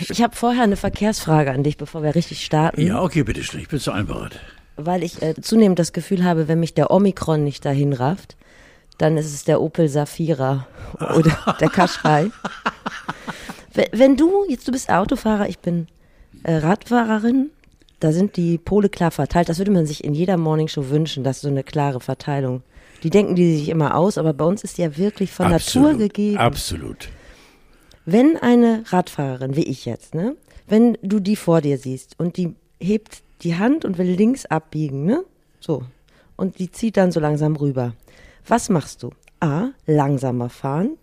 Ich habe vorher eine Verkehrsfrage an dich, bevor wir richtig starten. Ja, okay, bitte schön. Ich bin zu einbereit. Weil ich äh, zunehmend das Gefühl habe, wenn mich der Omikron nicht dahin rafft, dann ist es der Opel Safira oder der Kaschrei. Wenn, wenn du, jetzt du bist Autofahrer, ich bin äh, Radfahrerin, da sind die Pole klar verteilt. Das würde man sich in jeder Morningshow wünschen, dass so eine klare Verteilung. Die denken die sich immer aus, aber bei uns ist die ja wirklich von Absolut, Natur gegeben. Absolut. Wenn eine Radfahrerin, wie ich jetzt, ne, wenn du die vor dir siehst und die hebt die Hand und will links abbiegen, ne, so, und die zieht dann so langsam rüber. Was machst du? A, langsamer fahren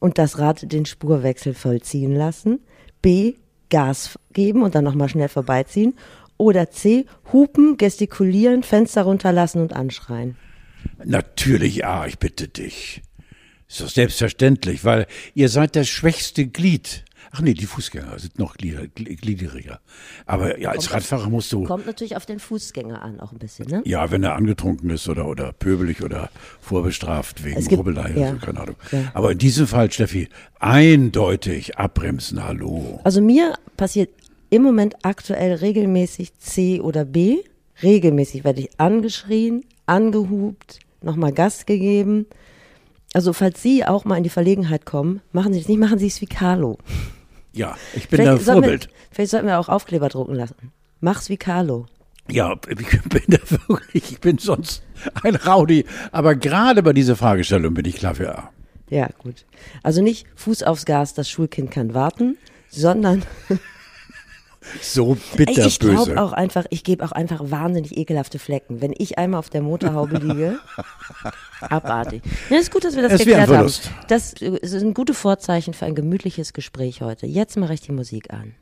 und das Rad den Spurwechsel vollziehen lassen. B, Gas geben und dann nochmal schnell vorbeiziehen. Oder C, hupen, gestikulieren, Fenster runterlassen und anschreien. Natürlich, ja, ich bitte dich. Ist doch selbstverständlich, weil ihr seid das schwächste Glied. Ach nee, die Fußgänger sind noch glieder- gl- gliedriger. Aber ja, als Radfahrer musst du, Kommt natürlich auf den Fußgänger an, auch ein bisschen, ne? ja, wenn er angetrunken ist oder, oder pöbelig oder vorbestraft wegen gibt- Rubbelei ja. oder so, keine Ahnung. Ja. Aber in diesem Fall, Steffi, eindeutig abbremsen, hallo. Also mir passiert im Moment aktuell regelmäßig C oder B. Regelmäßig werde ich angeschrien, angehupt, nochmal Gas gegeben. Also falls Sie auch mal in die Verlegenheit kommen, machen Sie es nicht, machen Sie es wie Carlo. Ja, ich bin da sollten Vorbild. Wir, vielleicht sollten wir auch Aufkleber drucken lassen. Mach's wie Carlo. Ja, ich bin da wirklich, ich bin sonst ein Rowdy. Aber gerade bei dieser Fragestellung bin ich klar für A. Ja, gut. Also nicht Fuß aufs Gas, das Schulkind kann warten, sondern So bitterböse. ich glaube auch einfach, ich gebe auch einfach wahnsinnig ekelhafte Flecken. Wenn ich einmal auf der Motorhaube liege, abartig. Ja, ist gut, dass wir das Es geklärt haben. Das äh, sind gute Vorzeichen für ein gemütliches Gespräch heute. Jetzt mache ich die Musik an.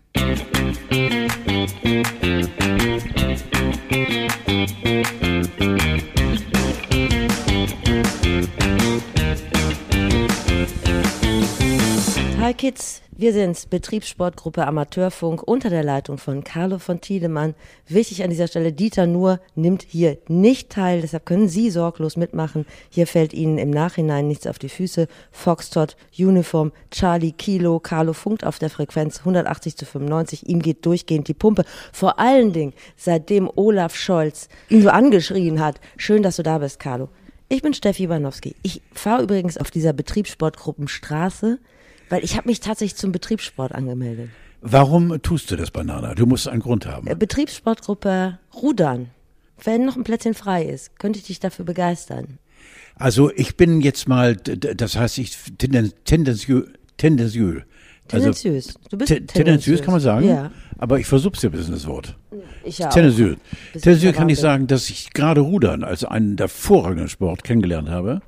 Hi Kids, wir sind's, Betriebssportgruppe Amateurfunk unter der Leitung von Carlo von Tiedemann. Wichtig an dieser Stelle, Dieter Nuhr nimmt hier nicht teil, deshalb können Sie sorglos mitmachen. Hier fällt Ihnen im Nachhinein nichts auf die Füße. Foxtrot, Uniform, Charlie, Kilo, Carlo funkt auf der Frequenz 180 zu 95, ihm geht durchgehend die Pumpe. Vor allen Dingen, seitdem Olaf Scholz ihn so angeschrien hat. Schön, dass du da bist, Carlo. Ich bin Steffi Iwanowski. Ich fahre übrigens auf dieser Betriebssportgruppenstraße, weil ich habe mich tatsächlich zum Betriebssport angemeldet. Warum tust du das, Banana? Du musst einen Grund haben. Äh, Betriebssportgruppe Rudern. Wenn noch ein Plätzchen frei ist, könnte ich dich dafür begeistern. Also ich bin jetzt mal, das heißt, ich tenden, tendenziös, tendenziös. Also, Tendenziös. Du bist te- tendenziös kann man sagen, Ja. aber ich versuch's ja ein bisschen das Wort. Ich ja. Tendenziös. Tendenziös kann ich sagen, dass ich gerade Rudern als einen hervorragenden Sport kennengelernt habe.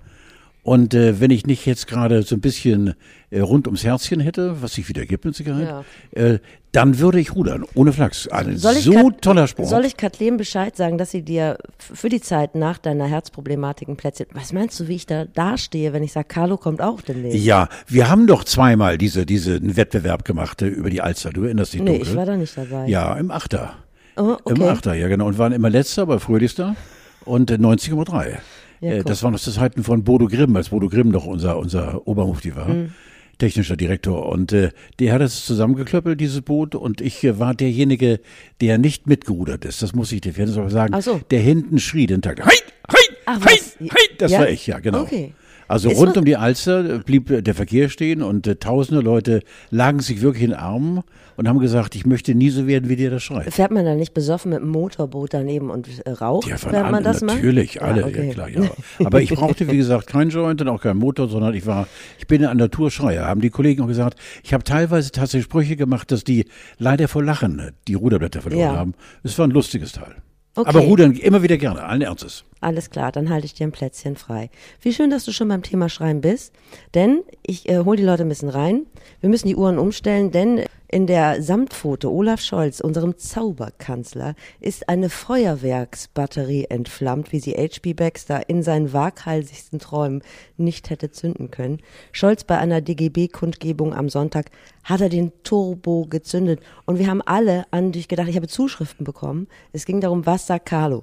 Und äh, wenn ich nicht jetzt gerade so ein bisschen äh, rund ums Herzchen hätte, was sich wieder gibt mit Sicherheit, äh, dann würde ich rudern, ohne Flachs. Ein so Kat- toller Sport. Soll ich Kathleen Bescheid sagen, dass sie dir für die Zeit nach deiner Herzproblematik ein Plätzchen. Was meinst du, wie ich da dastehe, wenn ich sage, Carlo kommt auch demnächst? Ja, wir haben doch zweimal diese, diesen Wettbewerb gemacht äh, über die Alster. Du erinnerst dich nee, dunkel? ich war da nicht dabei. Ja, im Achter. Oh, Im okay. Achter, ja genau. Und waren immer letzter, aber fröhlichster. Und äh, 90,3. Ja, äh, das waren noch das Zeiten von Bodo Grimm, als Bodo Grimm noch unser, unser Obermufti war. Mhm. Technischer Direktor. Und äh, der hat es zusammengeklöppelt, dieses Boot. Und ich äh, war derjenige, der nicht mitgerudert ist. Das muss ich dir fairness sagen. So. Der hinten schrie den Tag. Hein, hein, Ach, hein, was? hein. Das Ja? war ich, ja, genau. Okay. Also Ist rund um die Alster blieb äh, der Verkehr stehen und äh, tausende Leute lagen sich wirklich in den Armen und haben gesagt, ich möchte nie so werden, wie dir das schreit. Fährt man da nicht besoffen mit dem Motorboot daneben und äh, raucht, Ja, während man an, das macht? natürlich, alle, Ja, okay. ja klar, ja. Aber ich brauchte, wie gesagt, keinen Joint und auch keinen Motor, sondern ich war, ich bin ein Naturschreier. Haben die Kollegen auch gesagt, ich habe teilweise tatsächlich Sprüche gemacht, dass die leider vor Lachen äh, die Ruderblätter verloren Ja. haben. Es war ein lustiges Teil. Okay. Aber rudern immer wieder gerne, allen Ernstes. Alles klar, dann halte ich dir ein Plätzchen frei. Wie schön, dass du schon beim Thema Schreien bist, denn ich äh, hole die Leute ein bisschen rein. Wir müssen die Uhren umstellen, denn in der Samtpfote Olaf Scholz, unserem Zauberkanzler, ist eine Feuerwerksbatterie entflammt, wie sie H.P. Baxter in seinen waghalsigsten Träumen nicht hätte zünden können. Scholz bei einer DGB-Kundgebung am Sonntag hat er den Turbo gezündet und wir haben alle an dich gedacht, ich habe Zuschriften bekommen. Es ging darum, was sagt Carlo?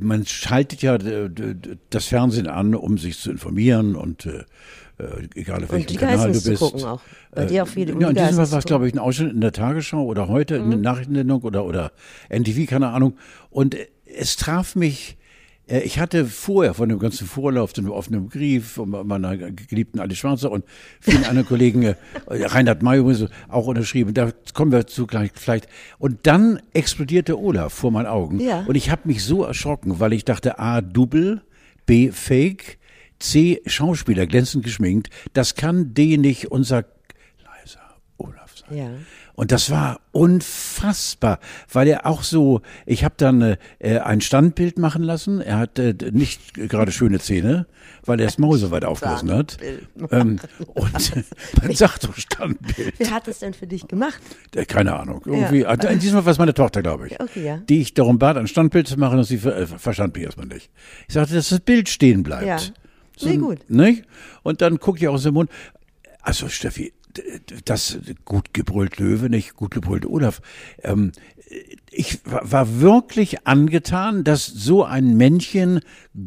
man schaltet ja das Fernsehen an, um sich zu informieren und äh, egal auf welchem Kanal du bist. Gucken auch. Bei dir auch viele Ja, in diesem Fall war es, glaube ich, ein Ausschnitt in der Tagesschau oder heute mhm. in der Nachrichtensendung oder, oder NTV, keine Ahnung. Und es traf mich äh, ich hatte vorher von dem ganzen Vorlauf den offenen Brief von meiner geliebten Ali Schwarzer und vielen anderen Kollegen, äh, Reinhard May auch unterschrieben. Da kommen wir zu gleich vielleicht. Und dann explodierte Olaf vor meinen Augen. Ja. Und ich habe mich so erschrocken, weil ich dachte, A, Double, B, Fake, C, Schauspieler, glänzend geschminkt. Das kann D nicht unser leiser Olaf sein. Ja. Und das war unfassbar, weil er auch so, ich habe dann äh, ein Standbild machen lassen. Er hat äh, nicht gerade schöne Zähne, weil er das Maul so weit aufgerissen hat. Ähm, und man sagt doch Standbild. Wer hat das denn für dich gemacht? Äh, keine Ahnung. Irgendwie, ja. In diesem Fall war es meine Tochter, glaube ich. Okay, ja. Die ich darum bat, ein Standbild zu machen und sie äh, verstand mich erstmal nicht. Ich sagte, dass das Bild stehen bleibt. Ja. So, nee, gut. Nicht? Und dann gucke ich aus dem Mund. Also Steffi, das gut gebrüllt Löwe, nicht gut gebrüllt Olaf. Ähm, ich war wirklich angetan, dass so ein Männchen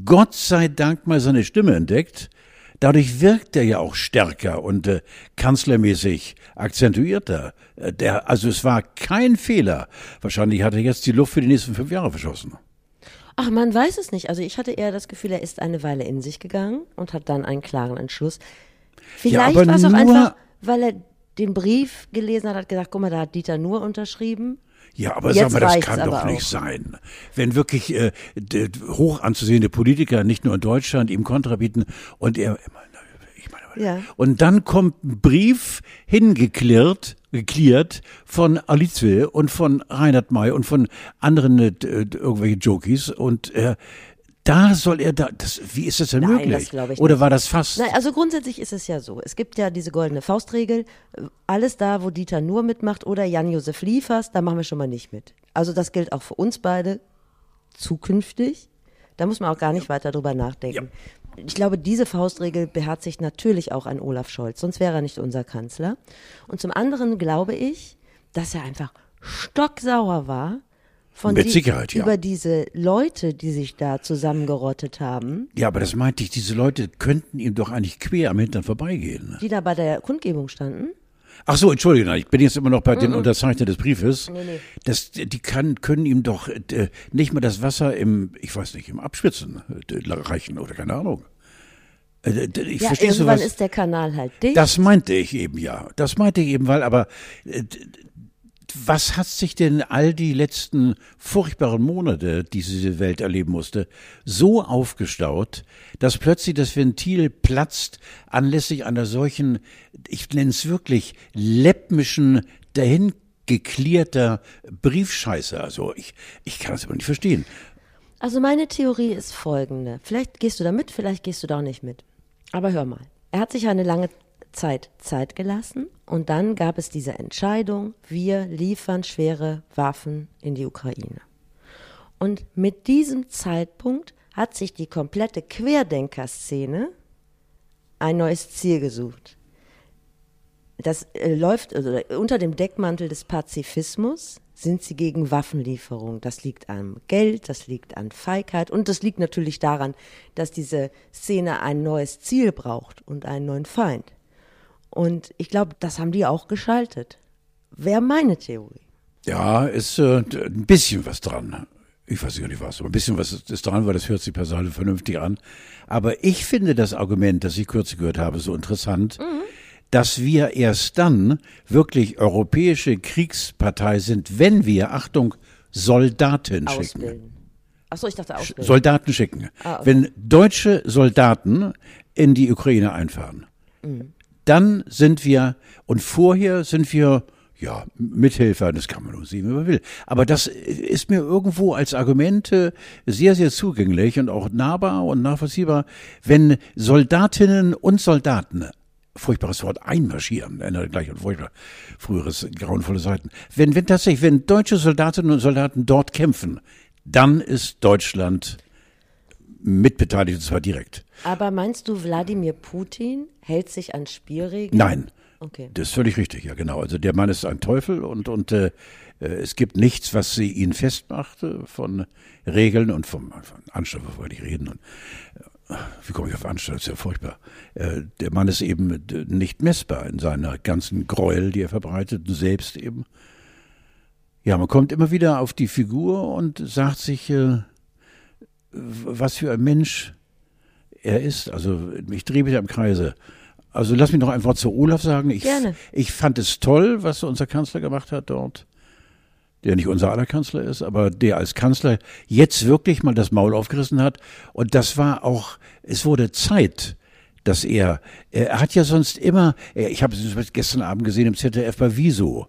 Gott sei Dank mal seine Stimme entdeckt. Dadurch wirkt er ja auch stärker und äh, kanzlermäßig akzentuierter. Äh, der, also es war kein Fehler. Wahrscheinlich hat er jetzt die Luft für die nächsten fünf Jahre verschossen. Ach, man weiß es nicht. Also ich hatte eher das Gefühl, er ist eine Weile in sich gegangen und hat dann einen klaren Entschluss. Vielleicht ja, war es auch einfach weil er den Brief gelesen hat, hat gesagt, guck mal, da hat Dieter nur unterschrieben. Ja, aber Jetzt sag mal, das kann doch nicht auch. sein. Wenn wirklich äh, hoch anzusehende Politiker nicht nur in Deutschland ihm Kontra bieten und er, ich meine, ja. und dann kommt ein Brief hingeklirrt, geklärt von Alice und von Reinhard May und von anderen äh, irgendwelche Jockeys und äh, da soll er da, das, wie ist das denn Nein, möglich? Das Oder war das fast? Nein, also grundsätzlich ist es ja so. Es gibt ja diese goldene Faustregel. Alles da, wo Dieter nur mitmacht oder Jan-Josef Liefers, da machen wir schon mal nicht mit. Also das gilt auch für uns beide zukünftig. Da muss man auch gar nicht weiter drüber nachdenken. Ja. Ich glaube, diese Faustregel beherzigt natürlich auch an Olaf Scholz, sonst wäre er nicht unser Kanzler. Und zum anderen glaube ich, dass er einfach stocksauer war, von Mit die, Sicherheit, ja. über diese Leute, die sich da zusammengerottet haben. Ja, aber das meinte ich, diese Leute könnten ihm doch eigentlich quer am Hintern vorbeigehen. Die da bei der Kundgebung standen? Ach so, entschuldige, ich bin jetzt immer noch bei den Unterzeichner des Briefes. Nee, nee. Das, die kann, können ihm doch äh, nicht mal das Wasser im, ich weiß nicht, im Abschwitzen äh, reichen oder keine Ahnung. Äh, ich ja, irgendwann sowas, ist der Kanal halt dicht. Das meinte ich eben, ja. Das meinte ich eben, weil aber äh, was hat sich denn all die letzten furchtbaren Monate, die diese Welt erleben musste, so aufgestaut, dass plötzlich das Ventil platzt anlässlich einer solchen, ich nenne es wirklich, läppmischen, dahin geklärter Briefscheiße. Also ich, ich kann das aber nicht verstehen. Also meine Theorie ist folgende. Vielleicht gehst du da mit, vielleicht gehst du da auch nicht mit. Aber hör mal. Er hat sich eine lange Zeit Zeit gelassen und dann gab es diese Entscheidung, wir liefern schwere Waffen in die Ukraine. Und mit diesem Zeitpunkt hat sich die komplette Querdenkerszene ein neues Ziel gesucht. Das äh, läuft also unter dem Deckmantel des Pazifismus sind sie gegen Waffenlieferung. Das liegt am Geld, das liegt an Feigheit und das liegt natürlich daran, dass diese Szene ein neues Ziel braucht und einen neuen Feind. Und ich glaube, das haben die auch geschaltet. Wäre meine Theorie. Ja, ist äh, ein bisschen was dran. Ich weiß gar nicht was, aber ein bisschen was ist dran, weil das hört sich per vernünftig an. Aber ich finde das Argument, das ich kürzlich gehört habe, so interessant, mhm. dass wir erst dann wirklich europäische Kriegspartei sind, wenn wir, Achtung, Soldaten Ausbilden. schicken. Achso, ich dachte ausbilden. Soldaten schicken. Ah, okay. Wenn deutsche Soldaten in die Ukraine einfahren, mhm dann sind wir, und vorher sind wir, ja, Mithelfer, das kann man nur sehen, wie man will. Aber das ist mir irgendwo als Argumente sehr, sehr zugänglich und auch nahbar und nachvollziehbar, wenn Soldatinnen und Soldaten furchtbares Wort einmarschieren, erinnert gleich an furchtbar früheres grauenvolle Seiten. Wenn, wenn tatsächlich, wenn deutsche Soldatinnen und Soldaten dort kämpfen, dann ist Deutschland mitbeteiligt, und zwar direkt. Aber meinst du, Wladimir Putin hält sich an Spielregeln? Nein. Okay. Das ist völlig richtig, ja genau. Also der Mann ist ein Teufel und, und äh, Äh, es gibt nichts, was sie ihn festmachte von Regeln und vom, von Anstand, wollte ich reden. Und, äh, wie komme ich auf Anstand? Das ist ja furchtbar. Äh, der Mann ist eben nicht messbar in seiner ganzen Gräuel, die er verbreitet, und selbst eben. Ja, man kommt immer wieder auf die Figur und sagt sich, äh, was für ein Mensch er ist. Also ich drehe mich im Kreise. Also lass mich noch ein Wort zu Olaf sagen. Ich, Gerne. ich fand es toll, was unser Kanzler gemacht hat dort. Der nicht unser aller Kanzler ist, aber der als Kanzler jetzt wirklich mal das Maul aufgerissen hat. Und das war auch, es wurde Zeit, dass er, er hat ja sonst immer, ich habe es gestern Abend gesehen im ZDF bei Wieso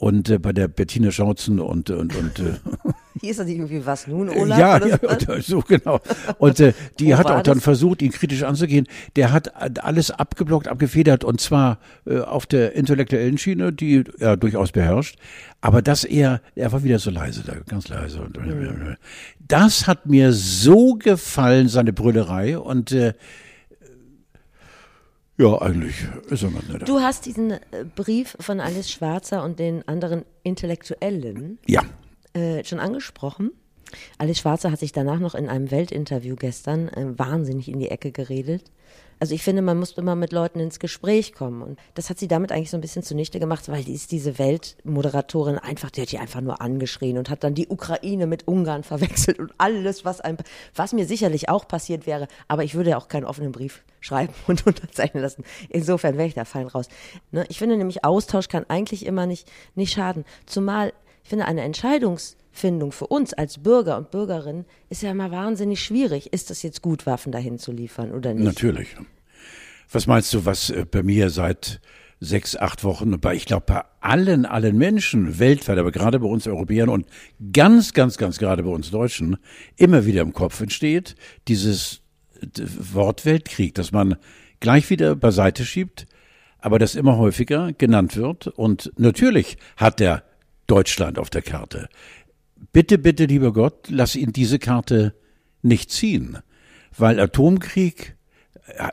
und äh, bei der Bettina Schautzen und und und äh, hier ist das irgendwie was nun Olaf ja, ja so genau. Und äh, die hat auch dann das? versucht ihn kritisch anzugehen. Der hat alles abgeblockt abgefedert und zwar äh, auf der intellektuellen Schiene die er durchaus beherrscht. Aber dass er er war wieder so leise da ganz leise und mhm. das hat mir so gefallen seine Brüllerei. Und äh, ja, eigentlich ist er ganz nett. Du hast diesen äh, Brief von Alice Schwarzer und den anderen Intellektuellen ja. äh, schon angesprochen. Alice Schwarzer hat sich danach noch in einem Weltinterview gestern äh, wahnsinnig in die Ecke geredet. Also ich finde, man muss immer mit Leuten ins Gespräch kommen. Und das hat sie damit eigentlich so ein bisschen zunichte gemacht, weil die ist diese Weltmoderatorin einfach, die hat die einfach nur angeschrien und hat dann die Ukraine mit Ungarn verwechselt und alles, was einem, was mir sicherlich auch passiert wäre. Aber ich würde ja auch keinen offenen Brief schreiben und unterzeichnen lassen. Insofern wäre ich da fein raus. Ne? Ich finde nämlich, Austausch kann eigentlich immer nicht, nicht schaden. Zumal, ich finde, eine Entscheidungs- Findung für uns als Bürger und Bürgerinnen ist ja immer wahnsinnig schwierig. Ist das jetzt gut, Waffen dahin zu liefern oder nicht? Natürlich. Was meinst du, was äh, bei mir seit sechs, acht Wochen, bei, ich glaube, bei allen, allen Menschen weltweit, aber gerade bei uns Europäern und ganz, ganz, ganz gerade bei uns Deutschen immer wieder im Kopf entsteht, dieses Wort Weltkrieg, das man gleich wieder beiseite schiebt, aber das immer häufiger genannt wird. Und natürlich hat der Deutschland auf der Karte bitte, bitte, lieber Gott, lass ihn diese Karte nicht ziehen. Weil Atomkrieg,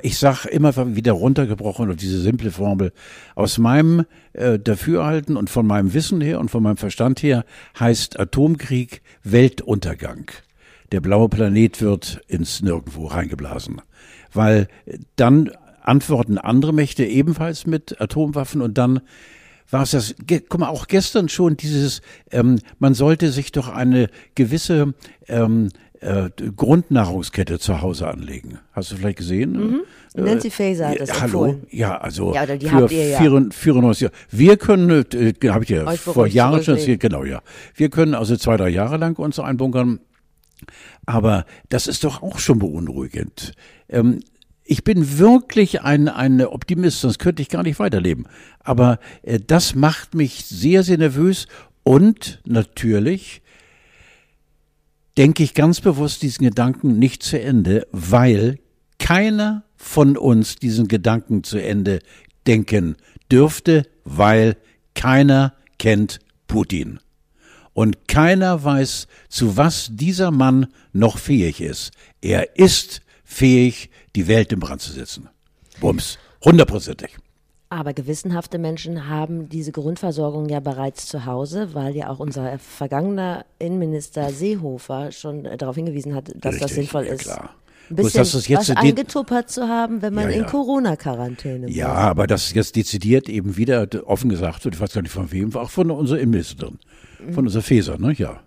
ich sag immer wieder runtergebrochen und diese simple Formel, aus meinem äh, Dafürhalten und von meinem Wissen her und von meinem Verstand her heißt Atomkrieg Weltuntergang. Der blaue Planet wird ins Nirgendwo reingeblasen. Weil dann antworten andere Mächte ebenfalls mit Atomwaffen und dann war es das, guck mal, auch gestern schon dieses, ähm, man sollte sich doch eine gewisse ähm, äh, Grundnahrungskette zu Hause anlegen. Hast du vielleicht gesehen? Mhm. Äh, Nancy Faeser hat das äh, Hallo, empfohlen. ja, also ja, die für habt ihr ja. 94 Jahre. Wir können, äh, habe ich ja vor Jahren schon erzählt, genau, ja. Wir können also zwei, drei Jahre lang uns einbunkern. Aber das ist doch auch schon beunruhigend. Ähm, ich bin wirklich ein, ein Optimist, sonst könnte ich gar nicht weiterleben. Aber äh, das macht mich sehr, sehr nervös und natürlich denke ich ganz bewusst diesen Gedanken nicht zu Ende, weil keiner von uns diesen Gedanken zu Ende denken dürfte, weil keiner kennt Putin. Und keiner weiß, zu was dieser Mann noch fähig ist. Er ist fähig, die Welt in Brand zu setzen. Bums. Hundertprozentig. Aber gewissenhafte Menschen haben diese Grundversorgung ja bereits zu Hause, weil ja auch unser vergangener Innenminister Seehofer schon darauf hingewiesen hat, dass Richtig, das sinnvoll ja, ist. Klar. Ein bisschen das jetzt was angetuppert zu haben, wenn man ja, ja. in Corona-Quarantäne Ja, aber das ist jetzt dezidiert eben wieder offen gesagt wird, ich weiß gar nicht von wem, auch von unserer Innenministerin, von unserer Feser, ne? Ja.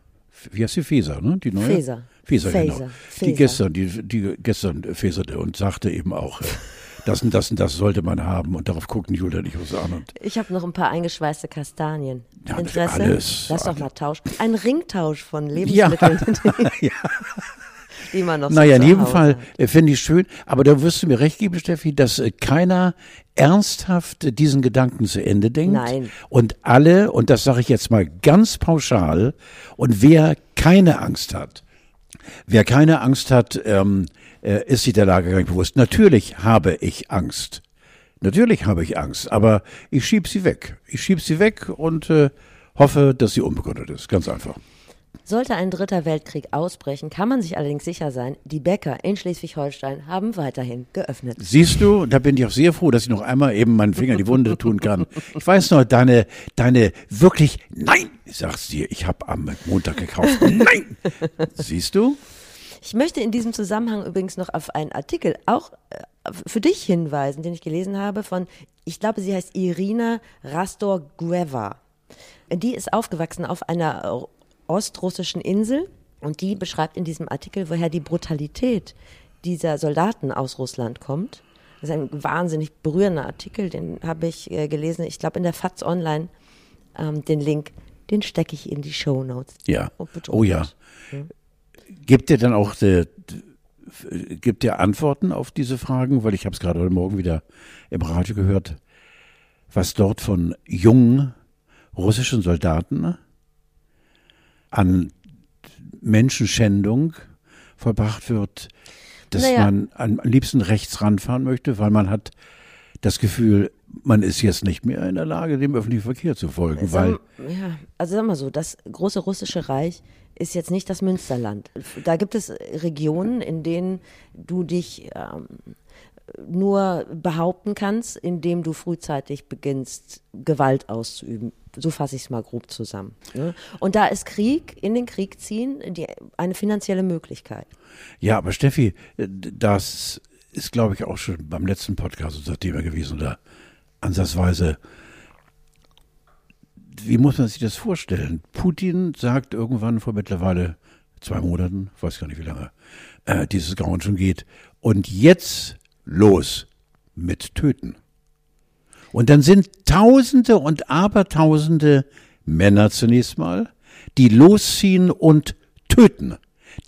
Wie heißt die Feser, ne? Die neue? Feser. Feser, genau. Faser. Die gestern, die, die gestern feserte und sagte eben auch, äh, das und das und das sollte man haben und darauf guckten Julia nicht was an. Und Ich habe noch ein paar eingeschweißte Kastanien. Ja, Interesse? alles, Lass doch mal tauschen. Ein Ringtausch von Ja. Lebensmitteln, ja. die man noch Naja, so in zu jedem Fall äh, finde ich schön, aber da wirst du mir recht geben, Steffi, dass äh, keiner ernsthaft diesen Gedanken zu Ende denkt. Nein. Und alle, und das sage ich jetzt mal ganz pauschal, und wer keine Angst hat, wer keine Angst hat, ähm, äh, ist sich der Lage gar nicht bewusst. Natürlich habe ich Angst. Natürlich habe ich Angst, aber ich schieb sie weg. Ich schieb sie weg und äh, hoffe, dass sie unbegründet ist. Ganz einfach. Sollte ein dritter Weltkrieg ausbrechen, kann man sich allerdings sicher sein, die Bäcker in Schleswig-Holstein haben weiterhin geöffnet. Siehst du, da bin ich auch sehr froh, dass ich noch einmal eben meinen Finger in die Wunde tun kann. Ich weiß noch, deine, deine wirklich, nein, sagst dir, ich habe am Montag gekauft. Nein! Siehst du? Ich möchte in diesem Zusammenhang übrigens noch auf einen Artikel auch äh, für dich hinweisen, den ich gelesen habe von, ich glaube, sie heißt Irina Rastor-Gueva. Die ist aufgewachsen auf einer ostrussischen Insel und die beschreibt in diesem Artikel, woher die Brutalität dieser Soldaten aus Russland kommt. Das ist ein wahnsinnig berührender Artikel, den habe ich äh, gelesen, ich glaube in der FATS Online, ähm, den Link, den stecke ich in die Show Notes. Ja. Oh ja. ja. Gibt ihr dann auch de, de, gibt ihr Antworten auf diese Fragen? Weil ich habe es gerade heute Morgen wieder im Radio gehört, was dort von jungen russischen Soldaten an Menschenschändung vollbracht wird, dass naja. man am liebsten rechts ranfahren möchte, weil man hat das Gefühl, man ist jetzt nicht mehr in der Lage, dem öffentlichen Verkehr zu folgen. Sag, weil ja, also sag mal so, das große russische Reich ist jetzt nicht das Münsterland. Da gibt es Regionen, in denen du dich ähm, nur behaupten kannst, indem du frühzeitig beginnst, Gewalt auszuüben. So fasse ich es mal grob zusammen. Ne? Und da ist Krieg, in den Krieg ziehen, die, eine finanzielle Möglichkeit. Ja, aber Steffi, das ist, glaube ich, auch schon beim letzten Podcast unser Thema gewesen, oder ansatzweise. Wie muss man sich das vorstellen? Putin sagt irgendwann vor mittlerweile zwei Monaten, weiß gar nicht wie lange, äh, dieses Grauen schon geht. Und jetzt los mit Töten. Und dann sind Tausende und Abertausende Männer zunächst mal, die losziehen und töten.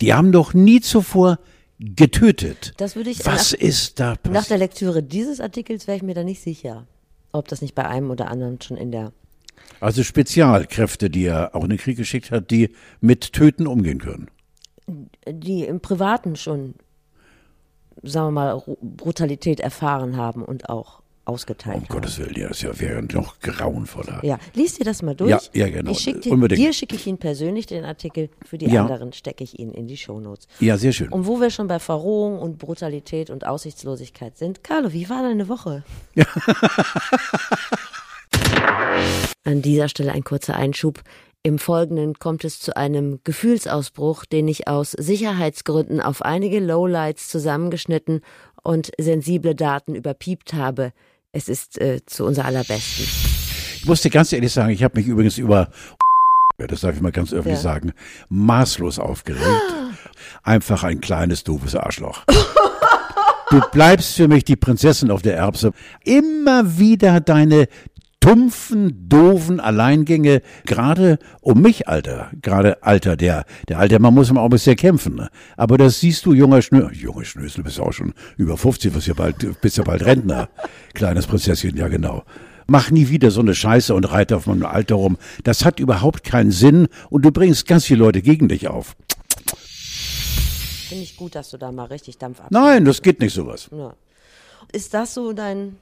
Die haben doch nie zuvor getötet. Das würde ich Was nach, ist da passiert? Nach der Lektüre dieses Artikels wäre ich mir da nicht sicher, ob das nicht bei einem oder anderen schon in der also Spezialkräfte, die er auch in den Krieg geschickt hat, die mit Töten umgehen können. Die im Privaten schon sagen wir mal, Brutalität erfahren haben und auch ausgeteilt um haben. Um Gottes Willen, ja, das ja, wäre noch grauenvoller. Ja, liest dir das mal durch. Ja, ja genau. Schick dir, Unbedingt. dir schicke ich ihn persönlich den Artikel, für die ja. anderen stecke ich ihn in die Shownotes. Ja, sehr schön. Und wo wir schon bei Verrohung und Brutalität und Aussichtslosigkeit sind, Carlo, wie war deine Woche? Ja. An dieser Stelle ein kurzer Einschub. Im Folgenden kommt es zu einem Gefühlsausbruch, den ich aus Sicherheitsgründen auf einige Lowlights zusammengeschnitten und sensible Daten überpiept habe. Es ist äh, zu unser allerbesten. Ich muss dir ganz ehrlich sagen, ich habe mich übrigens über, das darf ich mal ganz öffentlich ja. sagen, maßlos aufgeregt. Einfach ein kleines, doofes Arschloch. Du bleibst für mich die Prinzessin auf der Erbse. Immer wieder deine stumpfen, doofen Alleingänge, gerade um mich, Alter, gerade Alter, der, der Alter, man muss im Augenblick sehr kämpfen. Ne? Aber das siehst du, junger Schnö, junge Schnösel, bist auch schon über 50, bist ja bald, bist ja bald Rentner. Kleines Prinzesschen, ja genau. Mach nie wieder so eine Scheiße und reite auf meinem Alter rum. Das hat überhaupt keinen Sinn und du bringst ganz viele Leute gegen dich auf. Finde ich gut, dass du da mal richtig Dampf ab. Nein, das geht nicht sowas. Ja. Ist das so dein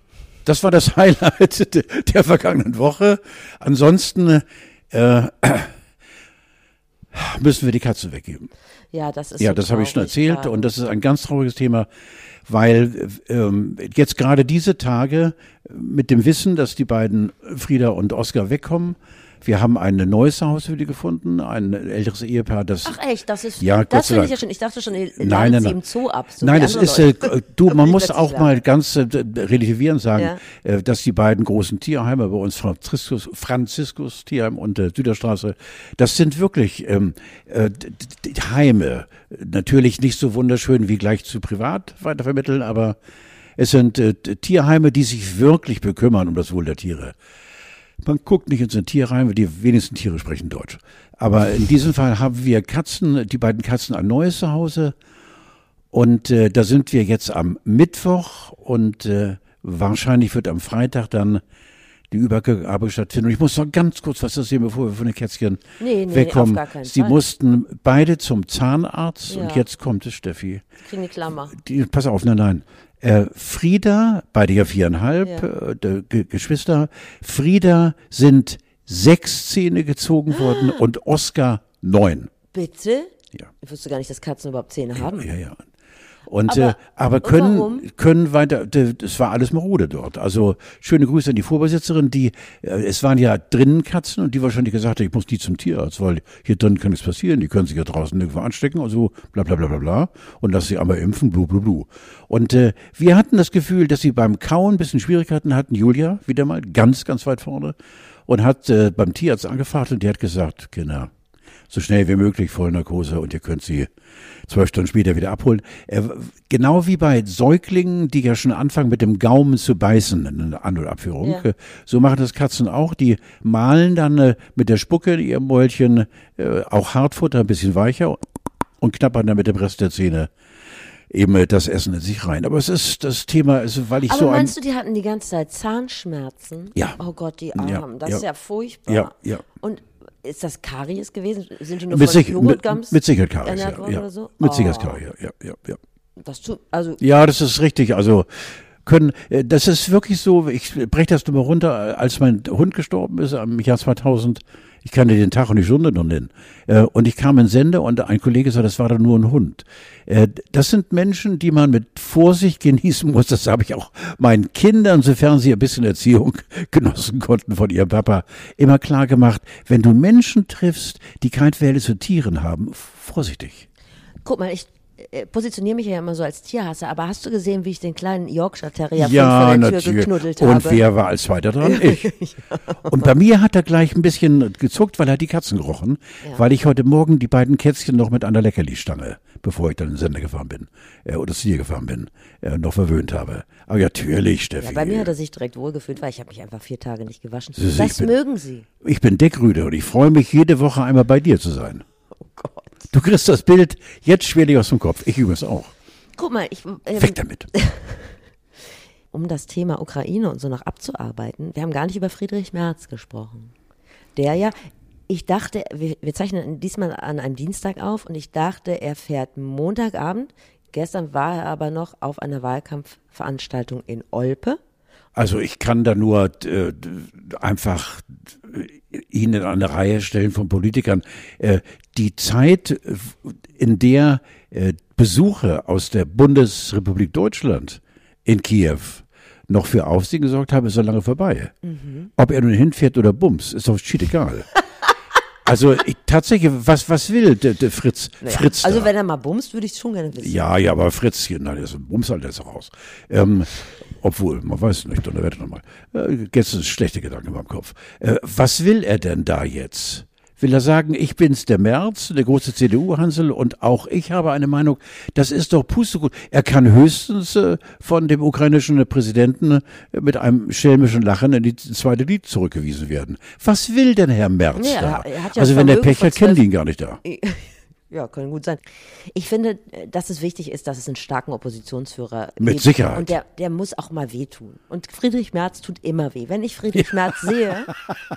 das war das Highlight der vergangenen Woche. Ansonsten äh, müssen wir die Katze weggeben. Ja, das ist Ja, so das habe ich schon erzählt und das ist ein ganz trauriges Thema, weil ähm, jetzt gerade diese Tage mit dem Wissen, dass die beiden Frieda und Oskar wegkommen, wir haben ein neues Zuhause für die gefunden, ein älteres Ehepaar, das. Ach echt, das ist. Ja, das finde ich ja schon. Ich dachte schon, nein, nein, nein. im Zoo ab. So nein, das ist. Äh, du, man muss auch mal ganz äh, relativieren sagen, ja. äh, dass die beiden großen Tierheime bei uns, Franziskus, Franziskus Tierheim und äh, Süderstraße, das sind wirklich ähm, äh, Heime. Natürlich nicht so wunderschön wie gleich zu privat weitervermitteln, aber es sind äh, Tierheime, die sich wirklich bekümmern um das Wohl der Tiere. Man guckt nicht in so ein Tier rein, weil die wenigsten Tiere sprechen Deutsch. Aber in diesem Fall haben wir Katzen, die beiden Katzen ein neues Zuhause. Und äh, da sind wir jetzt am Mittwoch und äh, wahrscheinlich wird am Freitag dann die Übergabe stattfinden. Und ich muss noch ganz kurz was erzählen, bevor wir von den Kätzchen nee, nee, wegkommen. Sie Fall. mussten beide zum Zahnarzt ja. und jetzt kommt es, Steffi. Kriegen die Klammer. Die, pass auf, nein, nein. Äh, Frieda, beide ja viereinhalb ja. Äh, G Geschwister, Frieda sind sechs Zähne gezogen worden und Oscar Neun. Bitte? Ja. Ich wusste gar nicht, dass Katzen überhaupt Zähne haben. Ja, ja. Und Aber- äh, aber können, warum? können weiter, das war alles marode dort. Also schöne Grüße an die Vorbesitzerin, die, äh, es waren ja drinnen Katzen und die wahrscheinlich gesagt hat, ich muss die zum Tierarzt, weil hier drin kann nichts passieren, die können sich ja draußen nirgendwo anstecken und so, bla bla bla bla bla. Und lass sie einmal impfen, blu blu blu. Und äh, wir hatten das Gefühl, dass sie beim Kauen ein bisschen Schwierigkeiten hatten. Julia, wieder mal, ganz, ganz weit vorne. Und hat äh, beim Tierarzt angefragt und die hat gesagt, Kinder, so schnell wie möglich Vollnarkose und ihr könnt sie zwölf Stunden später wieder abholen. Äh, genau wie bei Säuglingen, die ja schon anfangen mit dem Gaumen zu beißen in einer An- und Abführung. Ja. So machen das Katzen auch. Die malen dann äh, mit der Spucke in ihrem Mäulchen äh, auch Hartfutter, ein bisschen weicher und knappern dann mit dem Rest der Zähne eben das Essen in sich rein. Aber es ist das Thema, also, weil ich Aber so ein... meinst du, die hatten die ganze Zeit Zahnschmerzen? Ja. Oh Gott, die Ja, Armen. das ja. ist ja furchtbar. Ja, ja. Und ist das Karies gewesen? Sind die nur Mit, von sicher, mit, mit Sicherheit Karies, ja, ja. so? Mit Oh, Sicherheit Karies, ja, ja, ja, ja. Das tut, also, Ja, das ist richtig. Also können, äh, das ist wirklich so, ich breche das nur mal runter, als mein Hund gestorben ist im Jahr 2000, ich kann dir den Tag und die Stunde noch nennen, äh, und ich kam in Sende und ein Kollege sagte, das war doch nur ein Hund. Äh, Das sind Menschen, die man mit Vorsicht genießen muss, das habe ich auch meinen Kindern, sofern sie ein bisschen Erziehung genossen konnten von ihrem Papa, immer klar gemacht, wenn du Menschen triffst, die kein Verhältnis zu Tieren haben, vorsichtig. guck mal, ich positioniere mich ja immer so als Tierhasser, aber hast du gesehen, wie ich den kleinen Yorkshire Terrier von Ja, vor der Tür natürlich. geknuddelt Und habe? wer war als Zweiter dran? Ich. Und bei mir hat er gleich ein bisschen gezuckt, weil er die Katzen gerochen, weil ich heute Morgen die beiden Kätzchen noch mit einer Leckerli-Stange, bevor ich dann in den Sender gefahren bin, äh, oder zu dir gefahren bin, äh, noch verwöhnt habe. Aber natürlich, Steffi. Ja, bei mir hat er sich direkt wohlgefühlt, weil ich habe mich einfach vier Tage nicht gewaschen. Das mögen sie. ich bin Deckrüde und ich freue mich jede Woche einmal bei dir zu sein. Gott. Du kriegst das Bild jetzt schwerlich aus dem Kopf. Ich übe es auch. Guck mal, ich, ähm, Weg damit. um das Thema Ukraine und so noch abzuarbeiten, wir haben gar nicht über Friedrich Merz gesprochen. Der ja, ich dachte, wir, wir zeichnen diesmal an einem Dienstag auf und ich dachte, er fährt Montagabend. Gestern war er aber noch auf einer Wahlkampfveranstaltung in Olpe. Also ich kann da nur äh, einfach äh, ihn in eine Reihe stellen von Politikern. Äh, die Zeit, äh, in der äh, Besuche aus der Bundesrepublik Deutschland in Kiew noch für Aufsehen gesorgt haben, ist so lange vorbei. Ob er nun hinfährt oder bums, ist doch schied egal. also ich, tatsächlich, was, was will der, der Fritz, Naja, Fritz also da? wenn er mal bumst, würde ich schon gerne wissen. Ja, ja, aber Fritz, hier, nein, das ist ein Bumsalter ist raus. Ähm, obwohl, man weiß es nicht, und da werde ich nochmal. Äh, jetzt ist schlechte Gedanken in meinem Kopf. Äh, was will er denn da jetzt? Will er sagen, ich bin's der Merz, der große CDU-Hansel und auch ich habe eine Meinung, das ist doch Pustekuchen. Er kann höchstens äh, von dem ukrainischen Präsidenten äh, mit einem schelmischen Lachen in die zweite Lied zurückgewiesen werden. Was will denn Herr Merz er- da? ja also wenn der Pech hat, kennen die ihn gar nicht da. Ja, kann gut sein. Ich finde, äh, dass es wichtig ist, dass es einen starken Oppositionsführer Mit gibt. Sicherheit. Und der, der muss auch mal wehtun. Und Friedrich Merz tut immer weh. Wenn ich Friedrich Merz sehe,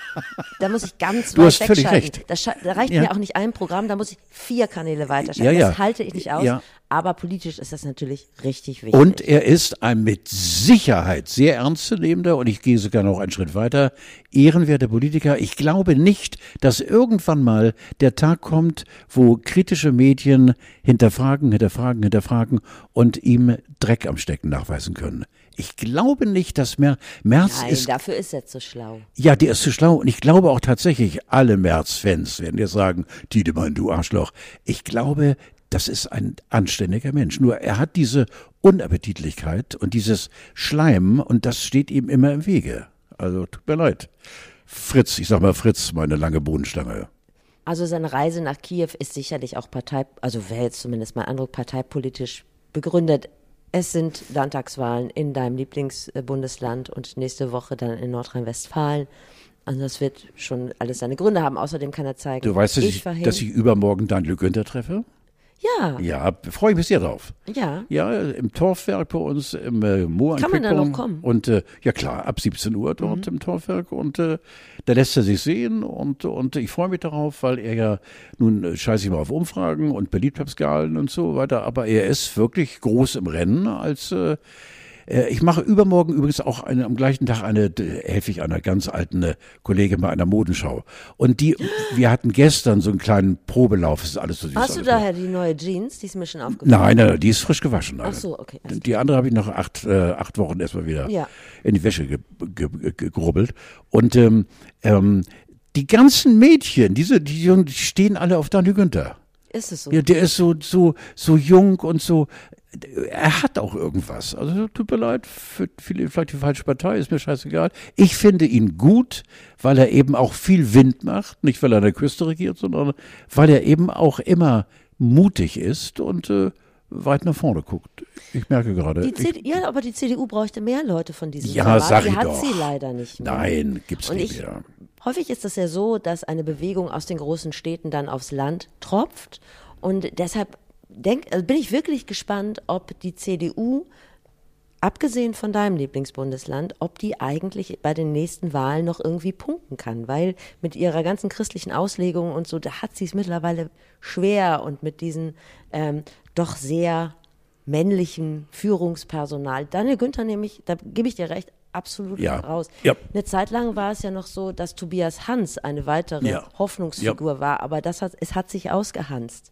da muss ich ganz Du weit hast völlig recht. Da, da reicht Ja. mir auch nicht ein Programm, da muss ich vier Kanäle weiterschalten. Ja, ja. Das halte ich nicht aus. Ja. Aber politisch ist das natürlich richtig wichtig. Und er ist ein mit Sicherheit sehr ernstzunehmender, und ich gehe sogar noch einen Schritt weiter, ehrenwerter Politiker. Ich glaube nicht, dass irgendwann mal der Tag kommt, wo kritische Medien hinterfragen, hinterfragen, hinterfragen und ihm Dreck am Stecken nachweisen können. Ich glaube nicht, dass Mer Merz Nein, ist dafür ist er zu schlau. ja, der ist zu schlau. Und ich glaube auch tatsächlich, alle Merz-Fans werden jetzt sagen, Tiedemann, du Arschloch. Ich glaube, das ist ein anständiger Mensch. Nur er hat diese Unappetitlichkeit und dieses Schleim und das steht ihm immer im Wege. Also tut mir leid. Fritz, ich sag mal Fritz, meine lange Bohnenstange. Also seine Reise nach Kiew ist sicherlich auch Partei, also wäre jetzt zumindest mein Eindruck, parteipolitisch begründet. Es sind Landtagswahlen in deinem Lieblingsbundesland und nächste Woche dann in Nordrhein-Westfalen. Also das wird schon alles seine Gründe haben. Außerdem kann er zeigen, Du weißt, dass ich, hin. dass ich übermorgen Daniel Günther treffe? Ja, Ja, freue ich mich sehr drauf. ja. Ja, im Torfwerk bei uns im äh, Moor Kann man da noch kommen? Mhm. Und äh, ja klar, ab 17 Uhr dort im Torfwerk und äh, da lässt er sich sehen und und ich freue mich darauf, weil er ja nun äh, scheiße ich mal auf Umfragen und Beliebtheitsskalen und so weiter, aber er ist wirklich groß im Rennen als Äh, ich mache übermorgen übrigens auch eine, am gleichen Tag eine, helfe ich einer ganz alten äh, Kollegin bei einer Modenschau. Und die, wir hatten gestern so einen kleinen Probelauf, das ist alles so süß. Hast du daher die neue Jeans, die ist mir schon aufgefallen? Nein, nein, die ist frisch gewaschen. Ach so, okay. Die andere habe ich nach acht, äh, acht Wochen erstmal wieder Ja. in die Wäsche ge ge ge gerubbelt. Und ähm, ähm, die ganzen Mädchen, diese, die, die stehen alle auf Daniel Günther. Ist es so? Ja, der ist so, so, so jung und so. Er hat auch irgendwas. Also tut mir leid, für viele vielleicht die falsche Partei, ist mir scheißegal. Ich finde ihn gut, weil er eben auch viel Wind macht, nicht weil er an der Küste regiert, sondern weil er eben auch immer mutig ist und äh, weit nach vorne guckt. Ich merke gerade. Die ich, ja, aber die CDU bräuchte mehr Leute von diesem Ja, Format. sag die ich hat doch. sie leider nicht mehr. nein, gibt's Und nicht ich, mehr. häufig ist es ja so, dass eine Bewegung aus den großen Städten dann aufs Land tropft. Und deshalb denk, also bin ich wirklich gespannt, ob die CDU, abgesehen von deinem Lieblingsbundesland, ob die eigentlich bei den nächsten Wahlen noch irgendwie punkten kann. Weil mit ihrer ganzen christlichen Auslegung und so, da hat sie es mittlerweile schwer und mit diesen ähm, doch sehr männlichen Führungspersonal. Daniel Günther nämlich, da gebe ich dir recht, absolut Ja. raus. Ja. Eine Zeit lang war es ja noch so, dass Tobias Hans eine weitere Ja. Hoffnungsfigur war, aber das hat, es hat sich ausgehanzt.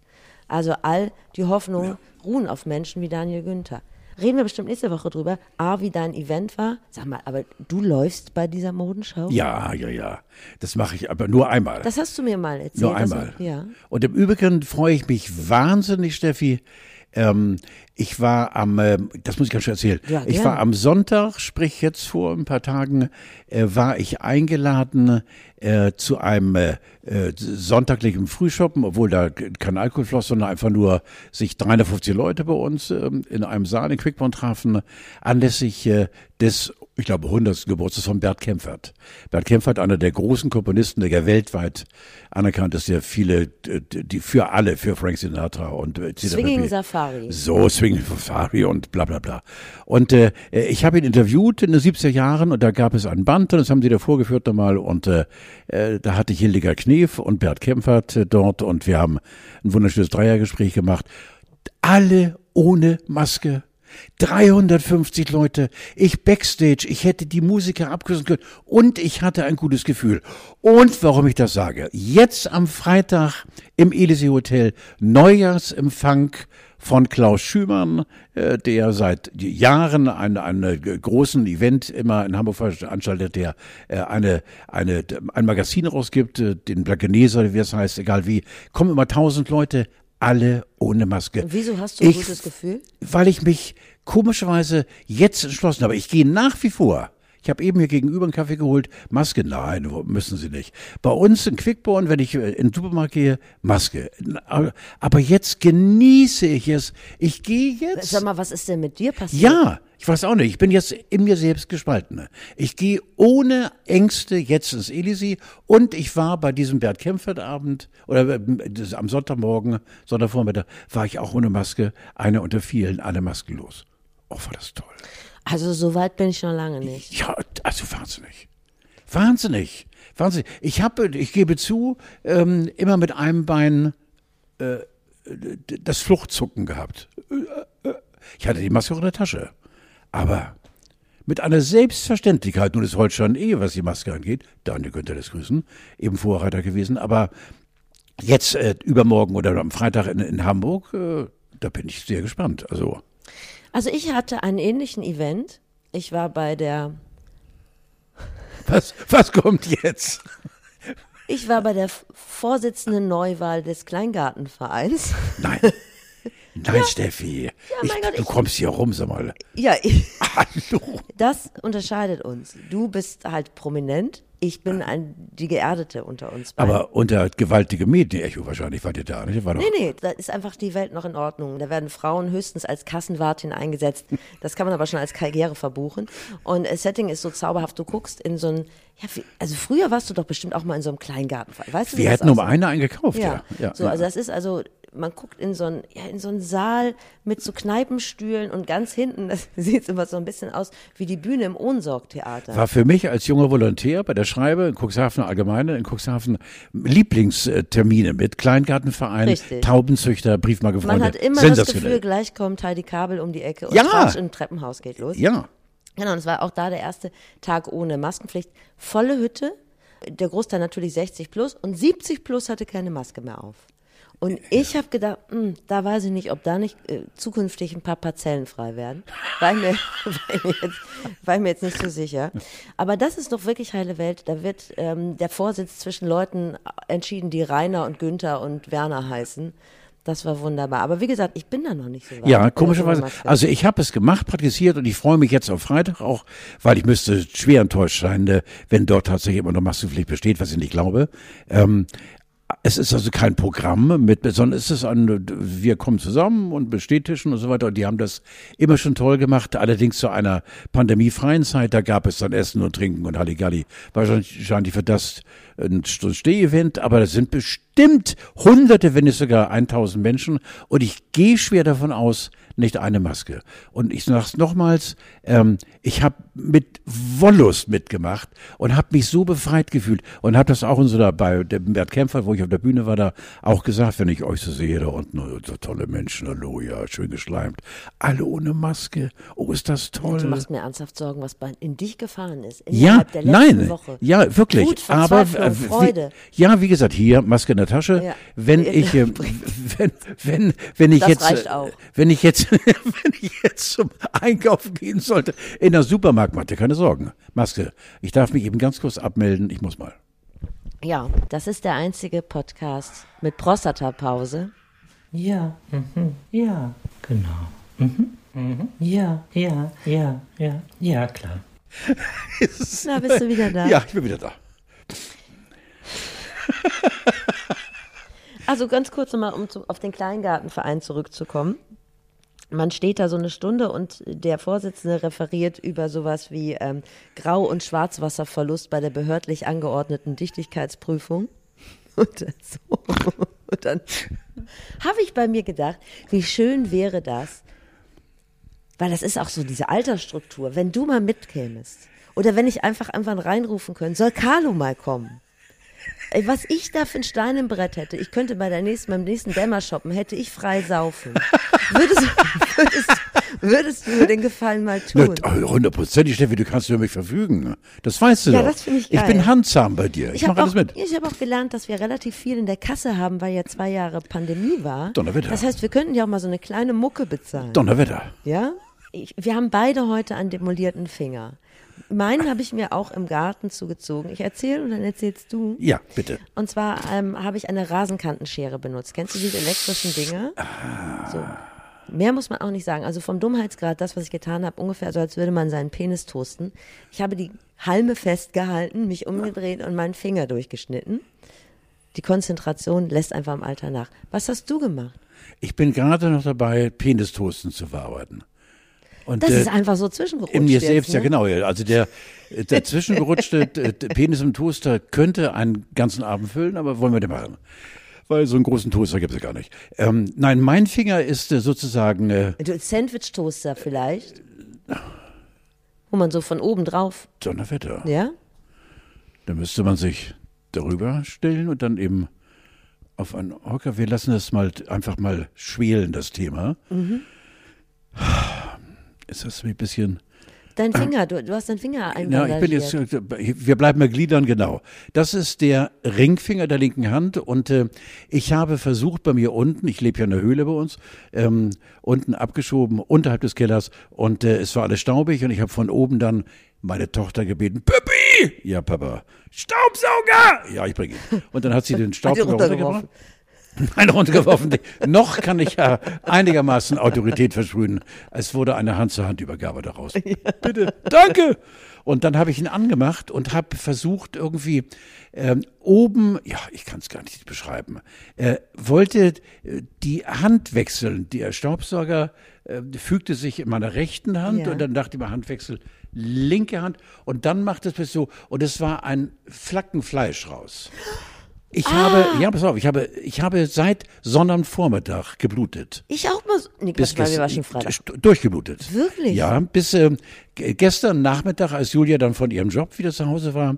Also all die Hoffnungen ruhen auf Menschen wie Daniel Günther. Reden wir bestimmt nächste Woche drüber. A, wie dein Event war. Sag mal, aber du läufst bei dieser Modenschau? Ja, ja, ja. Das mache ich aber nur einmal. Das hast du mir mal erzählt. Nur einmal. Ja. Und im Übrigen freue ich mich wahnsinnig, Steffi. Ähm, ich war am, ähm, das muss ich ganz schön erzählen. Ja, ich war am Sonntag, sprich jetzt vor ein paar Tagen, äh, war ich eingeladen äh, zu einem äh, äh, sonntaglichen Frühschoppen, obwohl da kein Alkohol floss, sondern einfach nur sich 350 Leute bei uns ähm, in einem Saal in Quickborn trafen, anlässlich äh, des ich glaube, 100. Geburtstags von Bert Kempfert. Bert Kempfert, einer der großen Komponisten, der ja weltweit anerkannt ist, der viele, die für alle, für Frank Sinatra und äh. Swinging. Safari. So, Swinging Safari und bla bla bla. Und äh, ich habe ihn interviewt in den 70er Jahren und da gab es ein Band und das haben sie da vorgeführt nochmal und äh, äh, da hatte ich Hildegard Knef und Bert Kempfert äh, dort und wir haben ein wunderschönes Dreiergespräch gemacht. Alle ohne Maske. 350 Leute, ich backstage, ich hätte die Musiker abküssen können. Und ich hatte ein gutes Gefühl. Und warum ich das sage, jetzt am Freitag im Elysee Hotel Neujahrsempfang von Klaus Schümann, äh, der seit Jahren einen, einen großen Event immer in Hamburg veranstaltet, der äh, eine, eine, ein Magazin rausgibt, äh, den Blankeneser, wie es heißt, egal wie, kommen immer tausend Leute, alle ohne Maske. Und wieso hast du ein Ich- gutes Gefühl? Weil ich mich komischerweise jetzt entschlossen habe. Ich gehe nach wie vor. Ich habe eben hier gegenüber einen Kaffee geholt. Maske, nein, müssen Sie nicht. Bei uns in Quickborn, wenn ich äh, in den Supermarkt gehe, Maske. Aber- jetzt genieße ich es. Ich gehe jetzt. Sag mal, was ist denn mit dir passiert? Ja, ich weiß auch nicht. Ich bin jetzt in mir selbst gespalten. Ich gehe ohne Ängste jetzt ins Elysee und ich war bei diesem Bert Kempfert Abend oder äh, am Sonntagmorgen, Sonntagvormittag, war ich auch ohne Maske, einer unter vielen, alle maskenlos. Oh, war das toll. Also so weit bin ich noch lange nicht. Ja, also wahnsinnig. Wahnsinnig. Wahnsinnig. Ich habe, ich gebe zu, ähm, immer mit einem Bein äh, das Fluchtzucken gehabt. Ich hatte die Maske auch in der Tasche. Aber mit einer Selbstverständlichkeit, nun ist Holstein eh, was die Maske angeht, Daniel könnte das grüßen, eben Vorreiter gewesen, aber jetzt äh, übermorgen oder am Freitag in, in Hamburg, äh, da bin ich sehr gespannt. Also, Also ich hatte einen ähnlichen Event. Ich war bei der, was, was kommt jetzt? ich war bei der Vorsitzenden Neuwahl des Kleingartenvereins. Nein. Nein, Steffi. mein ich, Gott, du ich- kommst hier rum, sag mal. Ja, ich, Hallo. das unterscheidet uns. Du bist halt prominent. Ich bin ein, die Geerdete unter uns beiden. Aber unter gewaltigem Medienecho wahrscheinlich wart ihr da, nicht? War doch, Nee, nee, da ist einfach die Welt noch in Ordnung. Da werden Frauen höchstens als Kassenwartin eingesetzt. Das kann man aber schon als Karriere verbuchen. Und das Setting ist so zauberhaft. Du guckst in so ein, ja, also früher warst du doch bestimmt auch mal in so einem Kleingarten. Weißt du, Wir hätten um eine eingekauft, ja. Ja, ja. so, ja. also das ist also man guckt in so einen, ja, in so einen Saal mit so Kneipenstühlen und ganz hinten, das sieht immer so ein bisschen aus wie die Bühne im Ohnsorg-Theater. War für mich als junger Volontär bei der Schreibe in Cuxhaven Allgemeine, in Cuxhaven Lieblingstermine mit Kleingartenverein, Richtig. Taubenzüchter, Briefmarkefreunde. Man hat immer das Gefühl, gleich kommt Heidi Kabel um die Ecke und ja. im Treppenhaus geht los. Ja. Genau, und es war auch da der erste Tag ohne Maskenpflicht. Volle Hütte, der Großteil natürlich 60 plus und 70 plus hatte keine Maske mehr auf. Und ich habe gedacht, mh, hm, da weiß ich nicht, ob da nicht äh, zukünftig ein paar Parzellen frei werden. War mir, war, mir jetzt, war mir jetzt nicht so sicher. Aber das ist doch wirklich heile Welt. Da wird ähm, der Vorsitz zwischen Leuten entschieden, die Rainer und Günther und Werner heißen. Das war wunderbar. Aber wie gesagt, ich bin da noch nicht so weit. Ja, komischerweise. Also ich habe es gemacht, praktiziert und ich freue mich jetzt auf Freitag auch, weil ich müsste schwer enttäuscht sein, äh, wenn dort tatsächlich immer noch Maskenpflicht besteht, was ich nicht glaube. Ähm, es ist also kein Programm mit, sondern es ist ein, wir kommen zusammen und bestätigen und so weiter. Und die haben das immer schon toll gemacht. Allerdings zu einer pandemiefreien Zeit, da gab es dann Essen und Trinken und Halligalli. Wahrscheinlich für das ein Steh-Event, aber das sind bestimmt Hunderte, wenn nicht sogar 1000 Menschen. Und ich gehe schwer davon aus, nicht eine Maske. Und ich sag's nochmals, ähm, ich habe mit Wollust mitgemacht und habe mich so befreit gefühlt und habe das auch in so da bei dem Bert Kämpfer, wo ich auf der Bühne war, da auch gesagt, wenn ich euch so sehe da unten, oh, so tolle Menschen, hallo, ja, schön geschleimt, alle ohne Maske, oh, ist das toll. Du machst mir ernsthaft Sorgen, was in dich gefahren ist, ja, nein, Woche. Ja, wirklich, aber äh, Freude. Wie, ja, wie gesagt, hier Maske in der Tasche. Ja. Wenn ich, äh, wenn, wenn, wenn ich das jetzt, wenn ich jetzt wenn ich jetzt zum Einkaufen gehen sollte, in der Supermarkt, mach dir keine Sorgen. Maske, ich darf mich eben ganz kurz abmelden, ich muss mal. Ja, das ist der einzige Podcast mit Prostatapause. Ja, mhm. ja, genau. Mhm. Mhm. Ja, ja, ja, ja, ja, klar. Na, bist du wieder da? Ja, ich bin wieder da. Also ganz kurz nochmal, um zu, auf den Kleingartenverein zurückzukommen man steht da so eine Stunde und der Vorsitzende referiert über sowas wie ähm, Grau- und Schwarzwasserverlust bei der behördlich angeordneten Dichtigkeitsprüfung. Und, so. und dann habe ich bei mir gedacht, wie schön wäre das, weil das ist auch so diese Altersstruktur, wenn du mal mitkämest oder wenn ich einfach einfach reinrufen könnte, soll Carlo mal kommen. Ey, was ich da für ein Stein im Brett hätte, ich könnte bei der nächsten, beim nächsten Dämmer shoppen, hätte ich frei saufen. Würdest, würdest, würdest du mir den Gefallen mal tun? Hundertprozentig, Steffi, du kannst über mich verfügen. Das weißt du ja, doch. das finde ich geil. Ich bin handsam bei dir. Ich, ich mache alles mit. Ich habe auch gelernt, dass wir relativ viel in der Kasse haben, weil ja zwei Jahre Pandemie war. Donnerwetter. Das heißt, wir könnten ja auch mal so eine kleine Mucke bezahlen. Donnerwetter. Ja? Ich, wir haben beide heute einen demolierten Finger. Meinen habe ich mir auch im Garten zugezogen. Ich erzähle und dann erzählst du. Ja, bitte. Und zwar ähm, habe ich eine Rasenkantenschere benutzt. Kennst du diese elektrischen Dinge? Ah. So. Mehr muss man auch nicht sagen. Also vom Dummheitsgrad, das, was ich getan habe, ungefähr so, als würde man seinen Penis toasten. Ich habe die Halme festgehalten, mich umgedreht und meinen Finger durchgeschnitten. Die Konzentration lässt einfach im Alter nach. Was hast du gemacht? Ich bin gerade noch dabei, Penistoasten zu verarbeiten. Und, das äh, ist einfach so zwischengerutscht. In mir selbst, ne? ja genau. Also der, der zwischengerutschte Penis im Toaster könnte einen ganzen Abend füllen, aber wollen wir den machen? Weil so einen großen Toaster gibt es gar nicht. Ähm, nein, mein Finger ist äh, sozusagen. Äh, Sandwich-Toaster vielleicht? Wo man so von oben drauf. Donnerwetter. Ja? Da müsste man sich darüber stellen und dann eben auf einen Hocker. Wir lassen das mal einfach mal schwelen, das Thema. Mhm ist das ein bisschen. Dein Finger, du, du hast deinen Finger Ja, ich bin jetzt, wir bleiben bei Gliedern, genau. Das ist der Ringfinger der linken Hand und äh, ich habe versucht bei mir unten, ich lebe ja in der Höhle bei uns, ähm, unten abgeschoben, unterhalb des Kellers und äh, es war alles staubig und ich habe von oben dann meine Tochter gebeten, Pippi! Ja, Papa. Staubsauger! Ja, ich bringe ihn. Und dann hat sie den Staubsauger runtergebracht. Eine runtergeworfen. Noch kann ich ja einigermaßen Autorität versprühen. Es wurde eine Hand-zu-Hand-Übergabe daraus. Ja. Bitte, danke. Und dann habe ich ihn angemacht und habe versucht irgendwie ähm, oben, ja, ich kann es gar nicht beschreiben, äh, wollte äh, die Hand wechseln. Der Staubsauger äh, fügte sich in meiner rechten Hand ja. und dann dachte ich mir Handwechsel linke Hand und dann macht es bis so und es war ein Flacken Fleisch raus. Ich ah. habe, ja, pass auf, ich habe, ich habe seit Sonnabendvormittag geblutet. Ich auch mal, nee, bis gestern, war schon Freitag. Durchgeblutet. Wirklich? Ja, bis äh, gestern Nachmittag, als Julia dann von ihrem Job wieder zu Hause war,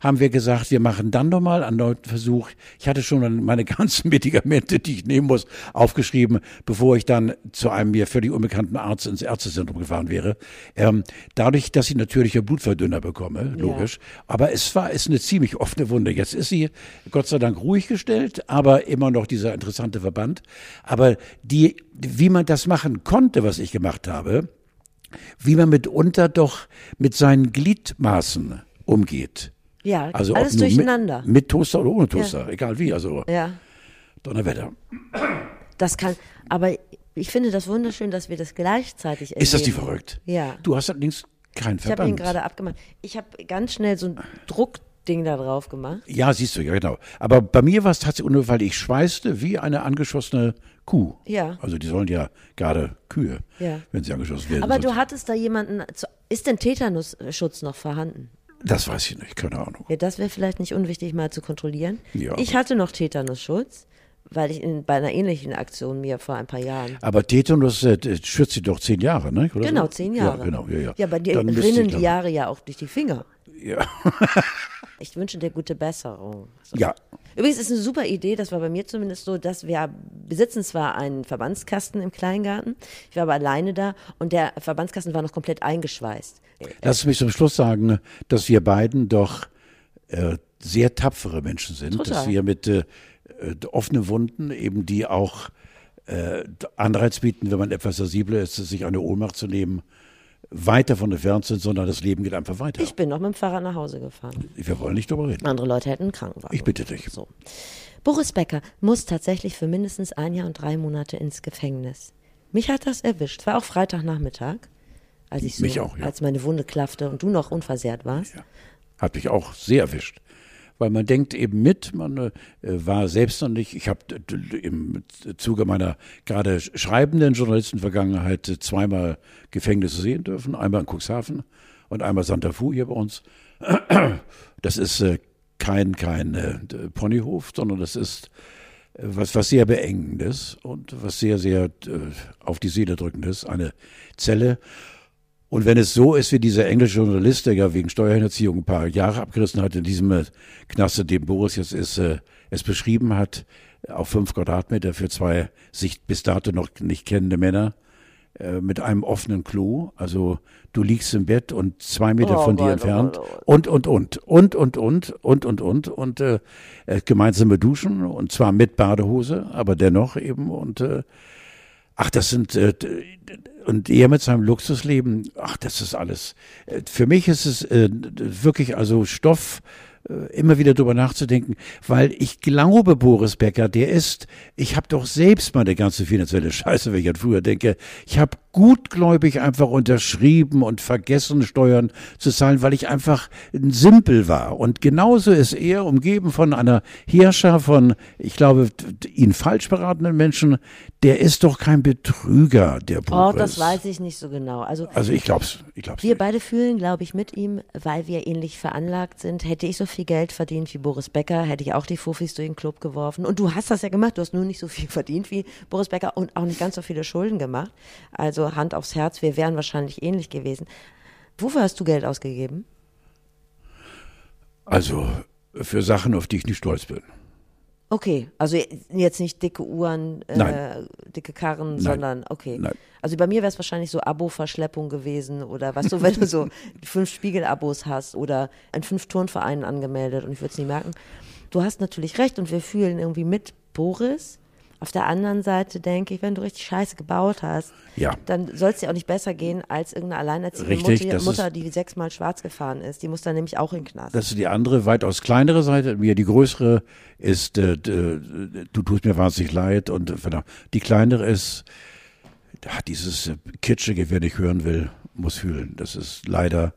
haben wir gesagt, wir machen dann nochmal einen neuen Versuch. Ich hatte schon meine ganzen Medikamente, die ich nehmen muss, aufgeschrieben, bevor ich dann zu einem mir völlig unbekannten Arzt ins Ärztezentrum gefahren wäre. Ähm, dadurch, dass ich natürlich einen Blutverdünner bekomme, logisch. Ja. Aber es war, ist eine ziemlich offene Wunde. Jetzt ist sie Gott sei Dank ruhig gestellt, aber immer noch dieser interessante Verband. Aber die, wie man das machen konnte, was ich gemacht habe, wie man mitunter doch mit seinen Gliedmaßen umgeht. Ja, also alles durcheinander. Mit, mit, Toaster oder ohne Toaster, ja. egal wie. Also ja. Donnerwetter. Das kann, aber ich finde das wunderschön, dass wir das gleichzeitig erleben. Ist das die verrückt? Ja. Du hast allerdings keinen Verband. Ich habe ihn gerade abgemacht. Ich habe ganz schnell so ein Druckding da drauf gemacht. Ja, siehst du, ja genau. Aber bei mir war es tatsächlich nur, weil ich schweißte wie eine angeschossene Kuh. Ja. Also die sollen ja gerade Kühe, ja. wenn sie angeschossen werden. Aber du hattest da jemanden, ist denn Tetanusschutz noch vorhanden? Das weiß ich nicht, keine Ahnung. Ja, das wäre vielleicht nicht unwichtig mal zu kontrollieren. Ja, ich hatte noch Tetanusschutz, weil ich in, bei einer ähnlichen Aktion mir vor ein paar Jahren. Aber Tetanus äh, schützt sie doch zehn Jahre, ne? Oder genau, zehn Jahre. Ja, genau, ja, ja. Ja, bei dir rinnen die Jahre ja auch durch die Finger. Ja. ich wünsche dir gute Besserung. So. Ja. Übrigens ist eine super Idee, das war bei mir zumindest so, dass wir besitzen zwar einen Verbandskasten im Kleingarten, ich war aber alleine da und der Verbandskasten war noch komplett eingeschweißt. Lass mich zum Schluss sagen, dass wir beiden doch äh, sehr tapfere Menschen sind, Total. dass wir mit äh, offenen Wunden eben die auch äh, Anreiz bieten, wenn man etwas sensibler ist, sich eine Ohnmacht zu nehmen, weit davon entfernt sind, sondern das Leben geht einfach weiter. Ich bin noch mit dem Fahrrad nach Hause gefahren. Wir wollen nicht darüber reden. Andere Leute hätten einen Krankenwagen. Ich bitte dich. So. Boris Becker muss tatsächlich für mindestens ein Jahr und drei Monate ins Gefängnis. Mich hat das erwischt. Es war auch Freitagnachmittag, als ich so, Mich auch, ja. als meine Wunde klaffte und du noch unversehrt warst. Ja. Hat mich auch sehr erwischt weil man denkt eben mit, man äh, war selbst noch nicht, ich habe im Zuge meiner gerade schreibenden Journalistenvergangenheit zweimal Gefängnisse sehen dürfen, einmal in Cuxhaven und einmal Santa Fu hier bei uns. Das ist äh, kein, kein äh, Ponyhof, sondern das ist äh, was, was sehr beengendes und was sehr, sehr äh, auf die Seele drückendes, eine Zelle. Und wenn es so ist wie dieser englische Journalist, der ja wegen Steuerhinterziehung ein paar Jahre abgerissen hat in diesem äh, Knaste, dem Boris jetzt ist, äh, es beschrieben hat, auf fünf Quadratmeter für zwei sich bis dato noch nicht kennende Männer, äh, mit einem offenen Klo. Also du liegst im Bett und zwei Meter oh, von dir entfernt. Oh, oh, und, und, und, und, und, und, und, und, und, und, äh, gemeinsame Duschen und zwar mit Badehose, aber dennoch eben und äh, ach, das sind äh, und er mit seinem Luxusleben, ach, das ist alles. Äh, für mich ist es äh, wirklich also Stoff, immer wieder drüber nachzudenken, weil ich glaube, Boris Becker, der ist, ich habe doch selbst meine ganze finanzielle Scheiße, wenn ich an früher denke, ich habe gutgläubig einfach unterschrieben und vergessen, Steuern zu zahlen, weil ich einfach ein Simpel war. Und genauso ist er umgeben von einer Herrscher von, ich glaube, ihn falsch beratenden Menschen. Der ist doch kein Betrüger, der Boris. Oh, das weiß ich nicht so genau. Also, also ich glaub's. Ich glaub's wir nicht. beide fühlen, glaube ich, mit ihm, weil wir ähnlich veranlagt sind. Hätte ich so viel Geld verdient wie Boris Becker, hätte ich auch die Fufis durch den Club geworfen. Und du hast das ja gemacht. Du hast nur nicht so viel verdient wie Boris Becker und auch nicht ganz so viele Schulden gemacht. Also Hand aufs Herz, wir wären wahrscheinlich ähnlich gewesen. Wofür hast du Geld ausgegeben? Also für Sachen, auf die ich nicht stolz bin. Okay, also jetzt nicht dicke Uhren, äh, dicke Karren, Nein. sondern okay. Nein. Also bei mir wäre es wahrscheinlich so Abo-Verschleppung gewesen oder weißt du, wenn du so fünf Spiegel-Abos hast oder in fünf Turnvereinen angemeldet und ich würde es nie merken. Du hast natürlich recht und wir fühlen irgendwie mit Boris. Auf der anderen Seite denke ich, wenn du richtig Scheiße gebaut hast, ja. dann soll es dir auch nicht besser gehen als irgendeine alleinerziehende richtig, Mutter, Mutter die sechsmal schwarz gefahren ist. Die muss dann nämlich auch in den Knast. Das ist die andere, weitaus kleinere Seite. Mir die größere ist, äh, du tust mir wahnsinnig leid und äh, die kleinere ist, dieses äh, Kitschige, wer nicht hören will, muss fühlen. Das ist leider.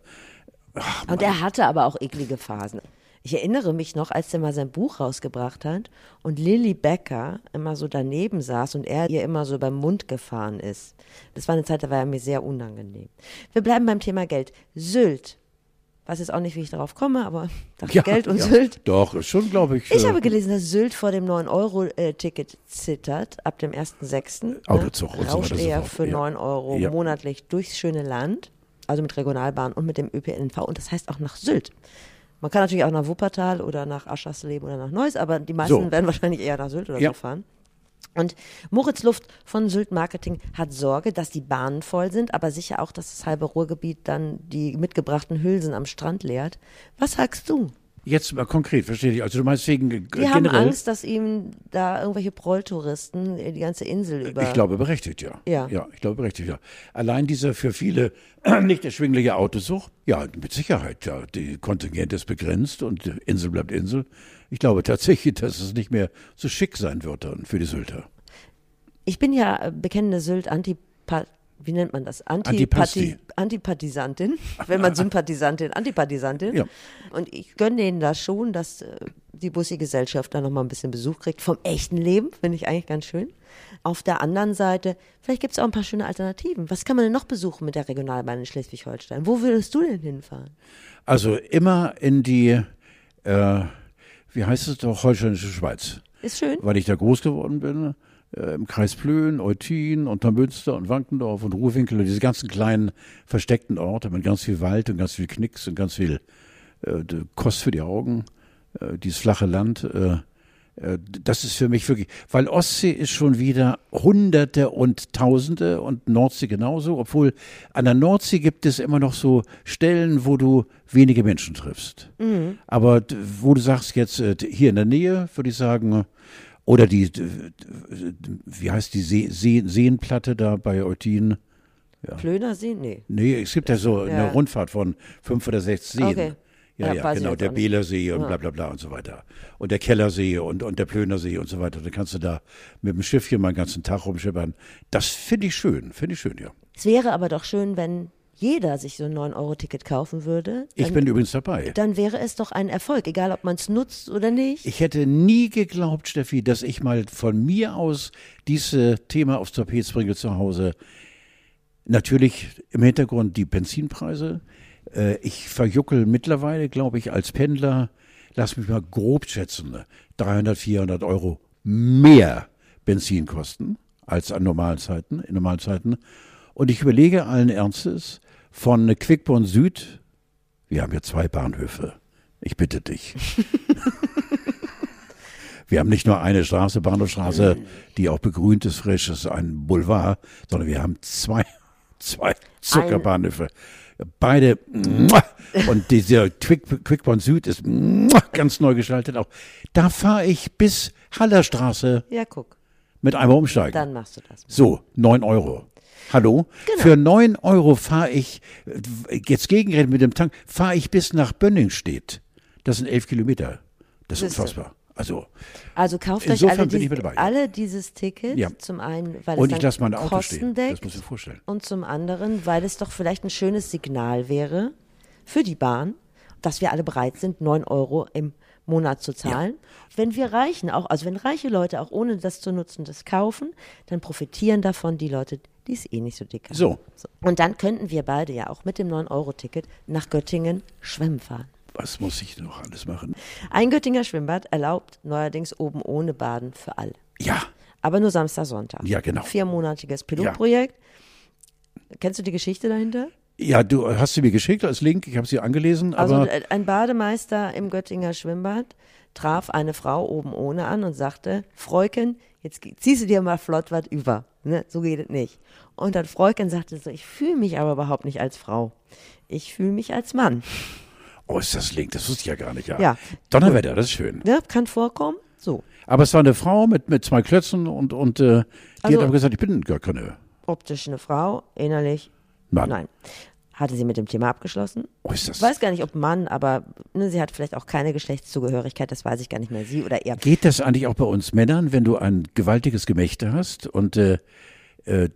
Ach, und er hatte aber auch eklige Phasen. Ich erinnere mich noch, als er mal sein Buch rausgebracht hat und Lilly Becker immer so daneben saß und er ihr immer so beim Mund gefahren ist. Das war eine Zeit, da war er mir sehr unangenehm. Wir bleiben beim Thema Geld. Sylt. weiß jetzt auch nicht, wie ich darauf komme, aber Ja, Geld und ja. Sylt. Doch, ist schon, glaube ich. Ich äh, habe gelesen, dass Sylt vor dem 9-Euro-Ticket zittert, ab dem 1.6. Autozug und so Rauscht weiter und so er fort. für Ja. 9 Euro Ja. monatlich durchs schöne Land, also mit Regionalbahn und mit dem ÖPNV und das heißt auch nach Sylt. Man kann natürlich auch nach Wuppertal oder nach Aschersleben oder nach Neuss, aber die meisten So. werden wahrscheinlich eher nach Sylt oder Ja. so fahren. Und Moritz Luft von Sylt Marketing hat Sorge, dass die Bahnen voll sind, aber sicher auch, dass das halbe Ruhrgebiet dann die mitgebrachten Hülsen am Strand leert. Was sagst du? Jetzt mal konkret, verstehe ich. Also du meinst wegen äh, Die haben generell. Angst, dass ihm da irgendwelche Prolltouristen die ganze Insel über. Ich glaube berechtigt, ja. Ja. Ja, ich glaube berechtigt, ja. Allein dieser für viele nicht erschwingliche Autosucht, ja, mit Sicherheit, ja. Die Kontingent ist begrenzt und Insel bleibt Insel. Ich glaube tatsächlich, dass es nicht mehr so schick sein wird dann für die Sylter. Ich bin ja äh, bekennende Sylt-Antipa. Wie nennt man das? Antipasti. Antipathisantin, wenn man Sympathisantin, Antipathisantin. Ja. Und ich gönne denen das schon, dass äh, die Bussi-Gesellschaft da nochmal ein bisschen Besuch kriegt vom echten Leben. Finde ich eigentlich ganz schön. Auf der anderen Seite, vielleicht gibt es auch ein paar schöne Alternativen. Was kann man denn noch besuchen mit der Regionalbahn in Schleswig-Holstein? Wo würdest du denn hinfahren? Also immer in die, äh, wie heißt es doch, holsteinische Schweiz. Ist schön. Weil ich da groß geworden bin, äh, im Kreis Plön, Eutin, Untermünster und Wankendorf und Ruhwinkel und diese ganzen kleinen versteckten Orte mit ganz viel Wald und ganz viel Knicks und ganz viel äh, Kost für die Augen, äh, dieses flache Land. Äh, äh, das ist für mich wirklich, weil Ostsee ist schon wieder Hunderte und Tausende und Nordsee genauso, obwohl an der Nordsee gibt es immer noch so Stellen, wo du wenige Menschen triffst. Aber d- wo du sagst jetzt äh, hier in der Nähe, würde ich sagen, oder die, wie heißt die See, See, Seenplatte da bei Eutin? Plönersee? Nee. Nee, es gibt ja so Ja. eine Rundfahrt von fünf oder sechs Seen. Okay. Ja, Ja, ja, genau, der. Beelersee und Ja. bla bla bla und so weiter. Und der Kellersee und, und der Plönersee und so weiter. Da kannst du da mit dem Schiffchen mal den ganzen Tag rumschippern. Das finde ich schön, finde ich schön, ja. Es wäre aber doch schön, wenn jeder sich so ein 9-Euro-Ticket kaufen würde. Ich Dann- bin übrigens dabei. dann wäre es doch ein Erfolg, egal ob man es nutzt oder nicht. Ich hätte nie geglaubt, Steffi, dass ich mal von mir aus dieses Thema aufs Tapet bringe zu Hause. Natürlich im Hintergrund die Benzinpreise. Äh, Ich verjuckel mittlerweile, glaube ich, als Pendler, lass mich mal grob schätzen, 300, 400 Euro mehr Benzinkosten als an normalen Zeiten, in normalen Zeiten. Und ich überlege allen Ernstes von Quickborn Süd, wir haben hier zwei Bahnhöfe, ich bitte dich. Wir haben nicht nur eine Straße, Bahnhofstraße, die auch begrünt ist, frisch ist, ein Boulevard, sondern wir haben zwei, zwei Zuckerbahnhöfe. Beide, und dieser Quick, Quickborn Süd ist ganz neu gestaltet auch. Da fahre ich bis Hallerstraße Ja, guck, mit einmal umsteigen. dann machst du das. So, neun Euro. Hallo? Genau. Für neun Euro fahre ich, jetzt gegengerechnet mit dem Tank, fahre ich bis nach Bönningstedt. Das sind elf Kilometer. Das ist Siehste. unfassbar. Also, Also kauft euch alle, bin die, alle dieses Ticket, Ja. zum einen, weil und es ich lasse mein Auto Kosten stehen. deckt Das muss ich vorstellen. und zum anderen, weil es doch vielleicht ein schönes Signal wäre für die Bahn, dass wir alle bereit sind, 9 Euro im Monat zu zahlen. Wenn wir Reichen auch, also wenn reiche Leute auch ohne das zu nutzen, das kaufen, dann profitieren davon die Leute, die es eh nicht so dick haben. So. Und dann könnten wir beide ja auch mit dem 9-Euro-Ticket nach Göttingen schwimmen fahren. Was muss ich noch alles machen? Ein Göttinger Schwimmbad erlaubt neuerdings oben ohne Baden für alle. Ja, Aber nur Samstag, Sonntag. Ja, genau. Viermonatiges Pilotprojekt. Kennst du die Geschichte dahinter? Ja, du hast sie mir geschickt als Link. Ich habe sie angelesen, Also äh, ein Bademeister im Göttinger Schwimmbad traf eine Frau oben ohne an und sagte, Freuken, jetzt ziehst du dir mal flott was über. Ne? So geht es nicht. Und dann Freuken sagte so, ich fühle mich aber überhaupt nicht als Frau. Ich fühle mich als Mann. oh, ist das Link? Das wusste ich ja gar nicht. Ja. Ja. Donnerwetter, das ist schön. Ja, kann vorkommen. So. Aber es war eine Frau mit, mit zwei Klötzen und, und äh, die Also- hat aber gesagt, ich bin gar keine Optisch eine Frau, innerlich Mann. nein. Hatte sie mit dem Thema abgeschlossen? Oh, ist das, Ich weiß gar nicht, ob Mann, aber ne, sie hat vielleicht auch keine Geschlechtszugehörigkeit, das weiß ich gar nicht mehr. Sie oder er. Geht das eigentlich auch bei uns Männern, wenn du ein gewaltiges Gemächte hast und äh, äh,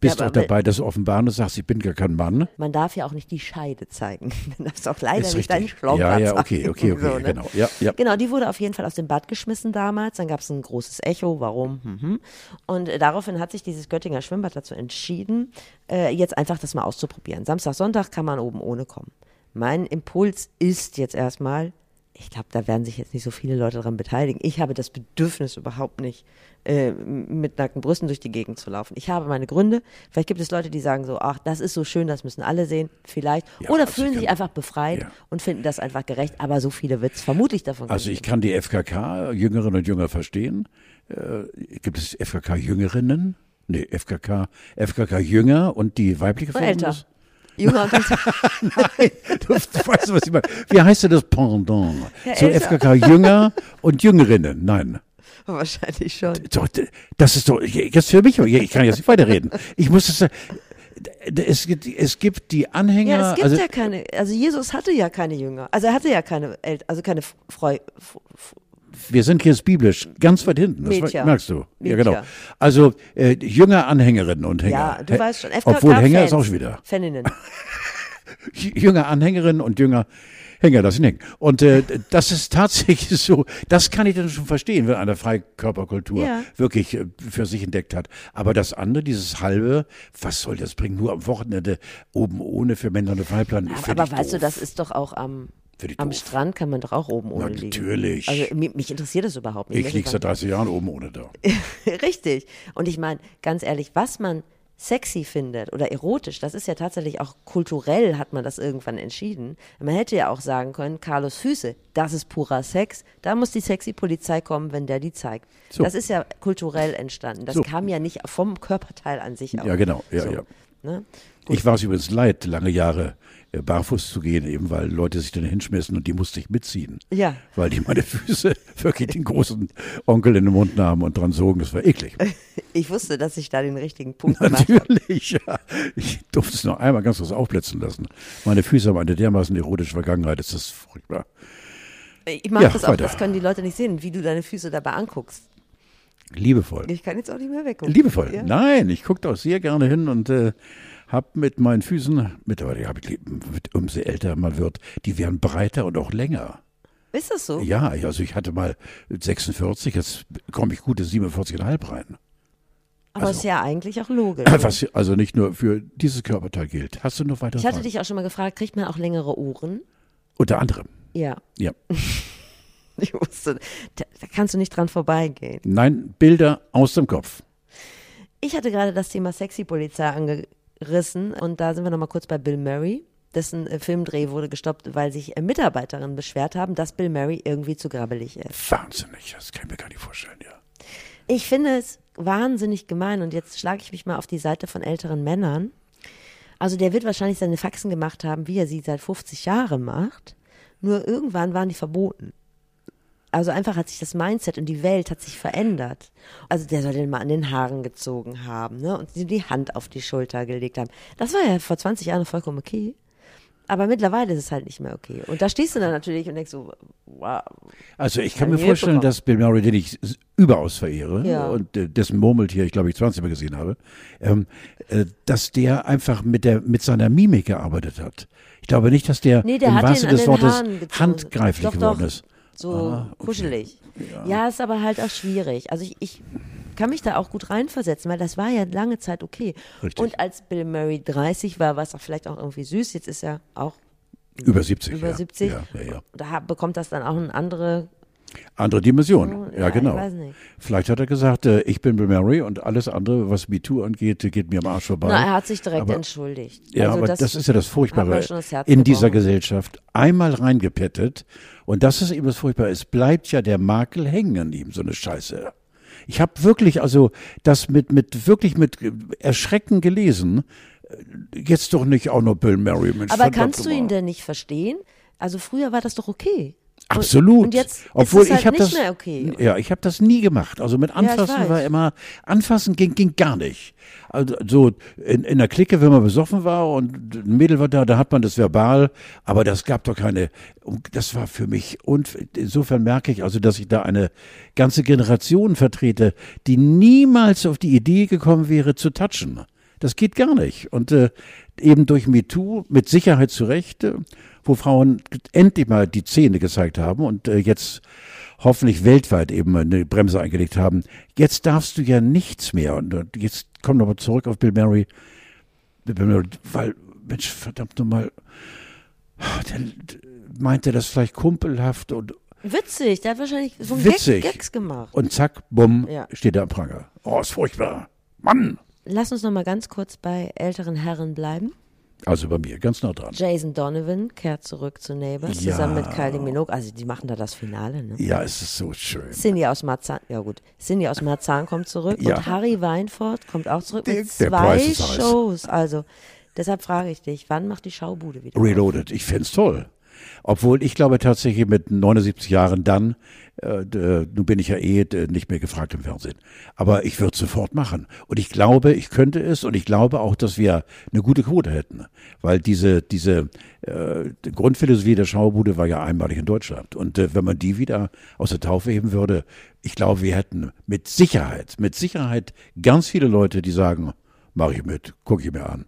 bist Ja, auch dabei, das offenbaren und sagst, ich bin gar kein Mann? Man darf ja auch nicht die Scheide zeigen. Darfst du auch leider Ist nicht deinen Schlauch Ja, ja, okay, okay, okay, So, ne? genau. Ja, ja. Genau, die wurde auf jeden Fall aus dem Bad geschmissen damals. Dann gab es ein großes Echo, warum? Mhm. Und äh, daraufhin hat sich dieses Göttinger Schwimmbad dazu entschieden, äh, jetzt einfach das mal auszuprobieren. Samstag, Sonntag kann man oben ohne kommen. Mein Impuls ist jetzt erstmal, ich glaube, da werden sich jetzt nicht so viele Leute daran beteiligen. Ich habe das Bedürfnis überhaupt nicht, äh, mit nackten Brüsten durch die Gegend zu laufen. Ich habe meine Gründe. Vielleicht gibt es Leute, die sagen so, ach, das ist so schön, das müssen alle sehen. Vielleicht. Ja, Oder also fühlen ich sich einfach befreit Ja. und finden das einfach gerecht. Aber so viele wird es vermutlich davon Also ich kann die FKK, Jüngerinnen und Jünger verstehen. Äh, gibt es FKK Jüngerinnen? Nee, FKK, FKK Jünger und die weibliche Form älter. des- Jünger und Nein, du, weißt, was ich meine. Wie heißt denn das Pendant? Ja, Zu. FKK Jünger und Jüngerinnen? Nein. wahrscheinlich schon. Doch, das ist doch, jetzt für mich, ich kann jetzt nicht weiterreden. Ich muss es, es gibt, es gibt die Anhänger, Ja, es gibt also, ja keine, also Jesus hatte ja keine Jünger. Also er hatte ja keine Eltern, also keine Freu, wir sind jetzt biblisch ganz weit hinten, das Mädchen. merkst du. Ja, Mädchen. genau. Also, äh, Jünger Anhängerinnen und Hänger. ja, du weißt schon. FKK Obwohl Hänger ist Fans. auch schon wieder. Faninnen. Jünger Anhängerinnen und Jünger Hänger, das sind Hängen. Und äh, das ist tatsächlich so, das kann ich dann schon verstehen, wenn einer Freikörperkultur Ja. wirklich äh, für sich entdeckt hat. Aber das andere, dieses halbe, was soll das bringen? Nur am Wochenende oben ohne für Männer Weiblein. Find Aber weißt du, doof. das ist doch auch am, am doof. Strand kann man doch auch oben ohne liegen. Natürlich. Also mich, mich interessiert das überhaupt nicht. Ich liege seit 30 Jahren oben ohne da. Richtig. Und ich meine, ganz ehrlich, was man sexy findet oder erotisch, das ist ja tatsächlich auch kulturell hat man das irgendwann entschieden. Man hätte ja auch sagen können, Carlos Füße, das ist purer Sex, da muss die sexy Polizei kommen, wenn der die zeigt. So. Das ist ja kulturell entstanden. Das So. kam ja nicht vom Körperteil an sich aus. Ja, genau. Ja, So. ja. Ne? Ich war es übrigens leid, lange Jahre äh, barfuß zu gehen, eben weil Leute sich dann hinschmissen und die musste ich mitziehen. Ja. Weil die meine Füße wirklich den großen Onkel in den Mund nahmen und dran sogen. Das war eklig. Ich wusste, dass ich da den richtigen Punkt gemacht habe. Natürlich, ja. Ich durfte es noch einmal ganz kurz aufblitzen lassen. Meine Füße haben eine dermaßen erotische Vergangenheit, das ist furchtbar. Ich mag Ja, das auch, weiter. das können die Leute nicht sehen, wie du deine Füße dabei anguckst. Liebevoll. Ich kann jetzt auch nicht mehr weggucken. Liebevoll. Ja. Nein, ich gucke da auch sehr gerne hin und äh, habe mit meinen Füßen, mittlerweile habe ich, mit, umso älter man wird, die werden breiter und auch länger. Ist das so? Ja, also ich hatte mal 46, jetzt komme ich gute 47,5 rein. Aber ist ja eigentlich auch logisch. Was also nicht nur für dieses Körperteil gilt. Hast du noch weitere Ich hatte Fragen? dich auch schon mal gefragt, kriegt man auch längere Ohren? Unter anderem. Ja, Ja. ich wusste, da, da kannst du nicht dran vorbeigehen. Nein, Bilder aus dem Kopf. Ich hatte gerade das Thema Sexy-Polizei angerissen und da sind wir nochmal kurz bei Bill Murray. Dessen äh, Filmdreh wurde gestoppt, weil sich äh, Mitarbeiterinnen beschwert haben, dass Bill Murray irgendwie zu grabbelig ist. Wahnsinnig, das kann ich mir gar nicht vorstellen, ja. Ich finde es wahnsinnig gemein und jetzt schlage ich mich mal auf die Seite von älteren Männern. Also der wird wahrscheinlich seine Faxen gemacht haben, wie er sie seit 50 Jahren macht. Nur irgendwann waren die verboten. Also einfach hat sich das Mindset und die Welt hat sich verändert. Also der soll den mal an den Haaren gezogen haben, ne? Und die Hand auf die Schulter gelegt haben. Das war ja vor 20 Jahren vollkommen okay. Aber mittlerweile ist es halt nicht mehr okay. Und da stehst du dann natürlich und denkst so, wow. Also ich kann mir vorstellen, dass Bill Murray, den ich überaus verehre Ja. und äh, dessen Murmeltier ich glaube ich 20 Mal gesehen habe, ähm, äh, dass der einfach mit der mit seiner Mimik gearbeitet hat. Ich glaube nicht, dass der, Nee, der im wahrsten des Wortes handgreiflich Doch, geworden doch. ist. So Ah, okay. kuschelig. Ja. ist aber halt auch schwierig. Also ich, ich kann mich da auch gut reinversetzen, weil das war ja lange Zeit okay. Richtig. Und als Bill Murray 30 war, war es auch vielleicht auch irgendwie süß. Jetzt ist er auch Über 70. über ja. 70. Ja, ja, ja. Da bekommt das dann auch eine andere. Andere Dimension. Oh, Ja, ja, genau. Vielleicht hat er gesagt, äh, ich bin Bill Murray und alles andere, was MeToo angeht, geht mir am Arsch vorbei. Na, er hat sich direkt Aber- entschuldigt. Ja, also aber das, ist ja das Furchtbare das in dieser gebrochen. Gesellschaft. Einmal reingepettet und das ist eben das Furchtbare. Es bleibt ja der Makel hängen an ihm, so eine Scheiße. Ich habe wirklich, also das mit, mit wirklich mit Erschrecken gelesen. Jetzt doch nicht auch noch Bill Murray. Mensch, Aber kannst du ihn denn nicht verstehen? Also früher war das doch okay. Absolut. Und jetzt Obwohl ist es halt ich habe nicht das, mehr okay. Ja, ich habe das nie gemacht. Also mit Anfassen weiß. war immer, Anfassen ging, ging gar nicht. Also so in, in der Clique, wenn man besoffen war und ein Mädel war da, da hat man das verbal, aber das gab doch keine, das war für mich, und insofern merke ich also, dass ich da eine ganze Generation vertrete, die niemals auf die Idee gekommen wäre zu touchen. Das geht gar nicht. Und äh, eben durch MeToo mit Sicherheit zu Recht, äh, wo Frauen endlich mal die Zähne gezeigt haben und äh, jetzt hoffentlich weltweit eben eine Bremse eingelegt haben. Jetzt darfst du ja nichts mehr. Und äh, jetzt komm noch mal zurück auf Bill Murray. Bill Murray, weil, Mensch, verdammt nochmal, Der meinte das vielleicht kumpelhaft und Witzig, der hat wahrscheinlich so einen Witzig. Gag, Gags gemacht. und zack, bumm, Ja. steht er am Pranger. Oh, ist furchtbar. Mann! Lass uns noch mal ganz kurz bei älteren Herren bleiben. Also bei mir, ganz nah dran. Jason Donovan kehrt zurück zu Neighbors Ja. zusammen mit Kylie Minogue. Also die machen da das Finale, ne? Ja, es ist so schön. Cindy aus Marzahn, ja gut, Cindy aus Marzahn kommt zurück Ja. und Harry Weinfurt kommt auch zurück Der- mit zwei. Shows. Also deshalb frage ich dich, wann macht die Schaubude wieder? Reloaded, ich find's toll. Obwohl ich glaube tatsächlich mit 79 Jahren dann, äh, d- nun bin ich ja eh nicht mehr gefragt im Fernsehen, aber ich würde sofort machen. Und ich glaube, ich könnte es und ich glaube auch, dass wir eine gute Quote hätten. Weil diese, diese äh, die Grundphilosophie der Schaubude war ja einmalig in Deutschland. Und äh, wenn man die wieder aus der Taufe heben würde, ich glaube, wir hätten mit Sicherheit, mit Sicherheit ganz viele Leute, die sagen, mache ich mit, gucke ich mir an.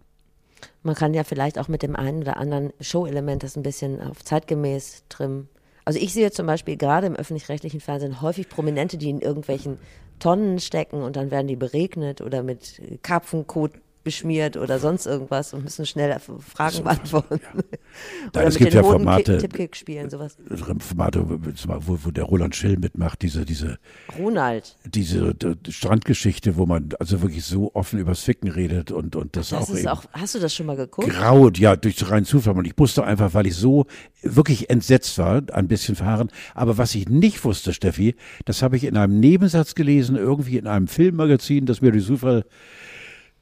Man kann ja vielleicht auch mit dem einen oder anderen Show-Element das ein bisschen auf zeitgemäß trimmen. Also ich sehe zum Beispiel gerade im öffentlich-rechtlichen Fernsehen häufig Prominente, die in irgendwelchen Tonnen stecken und dann werden die beregnet oder mit Karpfenkot beschmiert oder sonst irgendwas und müssen schnell Fragen beantworten. Oder es gibt ja Formate- Tippkick spielen, sowas. Formate, wo, wo der Roland Schill mitmacht, diese, diese, Ronald. diese Strandgeschichte, wo man also wirklich so offen übers Ficken redet und, und das, Das auch ist eben auch, hast du das schon mal geguckt? graut, ja, durch reinen Zufall. Und ich musste einfach, weil ich so wirklich entsetzt war, ein bisschen verharren. Aber was ich nicht wusste, Steffi, das habe ich in einem Nebensatz gelesen, irgendwie in einem Filmmagazin, das mir durch Zufall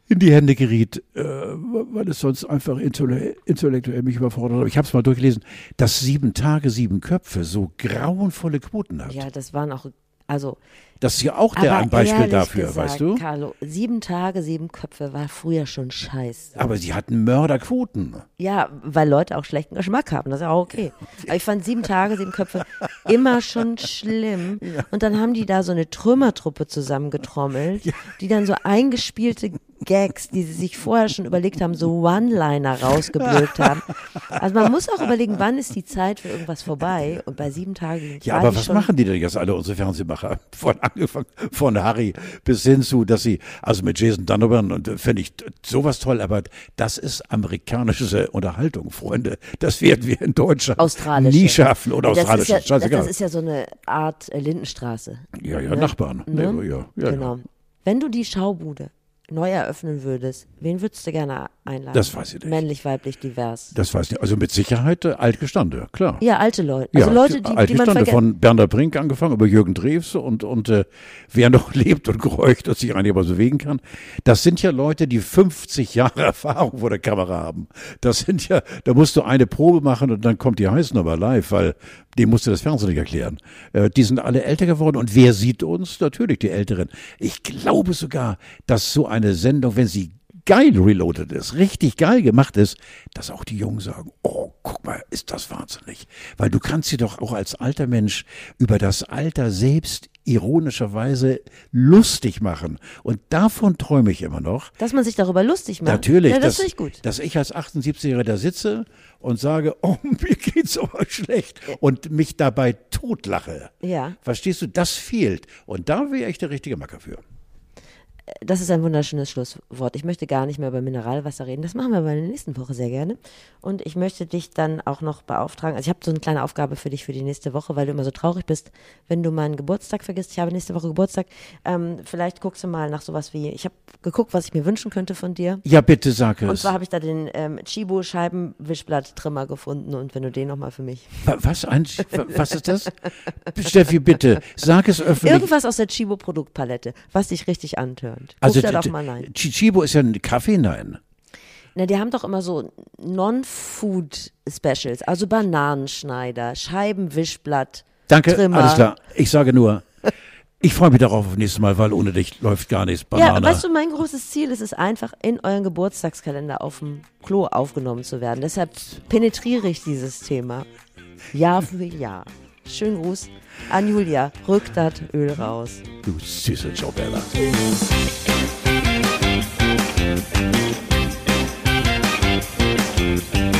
in die Hände geriet, äh, weil es sonst einfach intelle- intellektuell mich überfordert hat. Ich habe es mal durchgelesen, dass sieben Tage, sieben Köpfe so grauenvolle Quoten hat. Ja, das waren auch, also Das ist ja auch der ein Beispiel dafür, gesagt, weißt du? Carlo, sieben Tage, sieben Köpfe war früher schon scheiße. Aber sie hatten Mörderquoten. Ja, weil Leute auch schlechten Geschmack haben, das ist ja auch okay. Aber ich fand sieben Tage, sieben Köpfe immer schon schlimm. Und dann haben die da so eine Trümmertruppe zusammengetrommelt, die dann so eingespielte Gags, die sie sich vorher schon überlegt haben, so One-Liner rausgeblökt haben. Also man muss auch überlegen, wann ist die Zeit für irgendwas vorbei? Und bei sieben Tagen. Ja, aber was schon, machen die denn jetzt alle, unsere Fernsehmacher? Von angefangen, von Harry bis hin zu, dass sie, also mit Jason Donovan, und äh, finde ich sowas toll, aber das ist amerikanische Unterhaltung, Freunde. Das werden wir in Deutschland nie schaffen. Oder das ist australische, ja, das, das ist ja so eine Art äh, Lindenstraße. ja, ja, ne? Nachbarn. Ne? Nee, ja, ja, genau. ja. Wenn du die Schaubude neu eröffnen würdest, wen würdest du gerne einladen? Das weiß ich nicht. Männlich, weiblich, divers. Das weiß ich nicht. Also mit Sicherheit äh, altgestande, klar. Ja, alte Leute. Also ja, Leute, die, die man von Bernhard Brink angefangen über Jürgen Drews und, und äh, wer noch lebt und gehorcht und sich einigermaßen bewegen kann. Das sind ja Leute, die 50 Jahre Erfahrung vor der Kamera haben. Das sind ja, da musst du eine Probe machen und dann kommt die Heißnummer live, weil dem musst du das Fernsehen nicht erklären. Äh, die sind alle älter geworden und wer sieht uns? Natürlich die Älteren. Ich glaube sogar, dass so eine Sendung, wenn sie geil reloaded ist, richtig geil gemacht ist, dass auch die Jungen sagen, oh, guck mal, ist das wahnsinnig. Weil du kannst sie doch auch als alter Mensch über das Alter selbst ironischerweise lustig machen. Und davon träume ich immer noch. Dass man sich darüber lustig macht. Natürlich, Ja, das dass, finde ich gut. dass ich als 78-Jähriger da sitze und sage, oh, mir geht's aber schlecht und mich dabei totlache. Ja. Verstehst du, das fehlt. Und da wäre ich der richtige Macker für. Das ist ein wunderschönes Schlusswort. Ich möchte gar nicht mehr über Mineralwasser reden. Das machen wir aber in der nächsten Woche sehr gerne. Und ich möchte dich dann auch noch beauftragen. Also ich habe so eine kleine Aufgabe für dich für die nächste Woche, weil du immer so traurig bist, wenn du meinen Geburtstag vergisst. Ich habe nächste Woche Geburtstag. Ähm, vielleicht guckst du mal nach sowas wie, ich habe geguckt, was ich mir wünschen könnte von dir. Ja, bitte sag es. Und zwar habe ich da den ähm, Chibo Scheibenwischblatt-Trimmer gefunden und wenn du den nochmal für mich. Wa- Was, ein, wa- was ist das? Steffi, bitte, sag es öffentlich. Irgendwas aus der Chibo Produktpalette, was dich richtig antörnt. Guck also, da doch mal rein. Chichibo ist ja ein Kaffee, nein. Na, die haben doch immer so Non-Food-Specials, also Bananenschneider, Scheibenwischblatt, Danke, Trimmer. alles klar. Ich sage nur, ich freue mich darauf auf nächstes Mal, weil ohne dich läuft gar nichts. Ja, Banane. weißt du, mein großes Ziel ist es einfach, in euren Geburtstagskalender auf dem Klo aufgenommen zu werden. Deshalb penetriere ich dieses Thema Jahr für Jahr. Schönen Gruß an Julia. Rückt das Öl raus. Du süße Jobella. Thank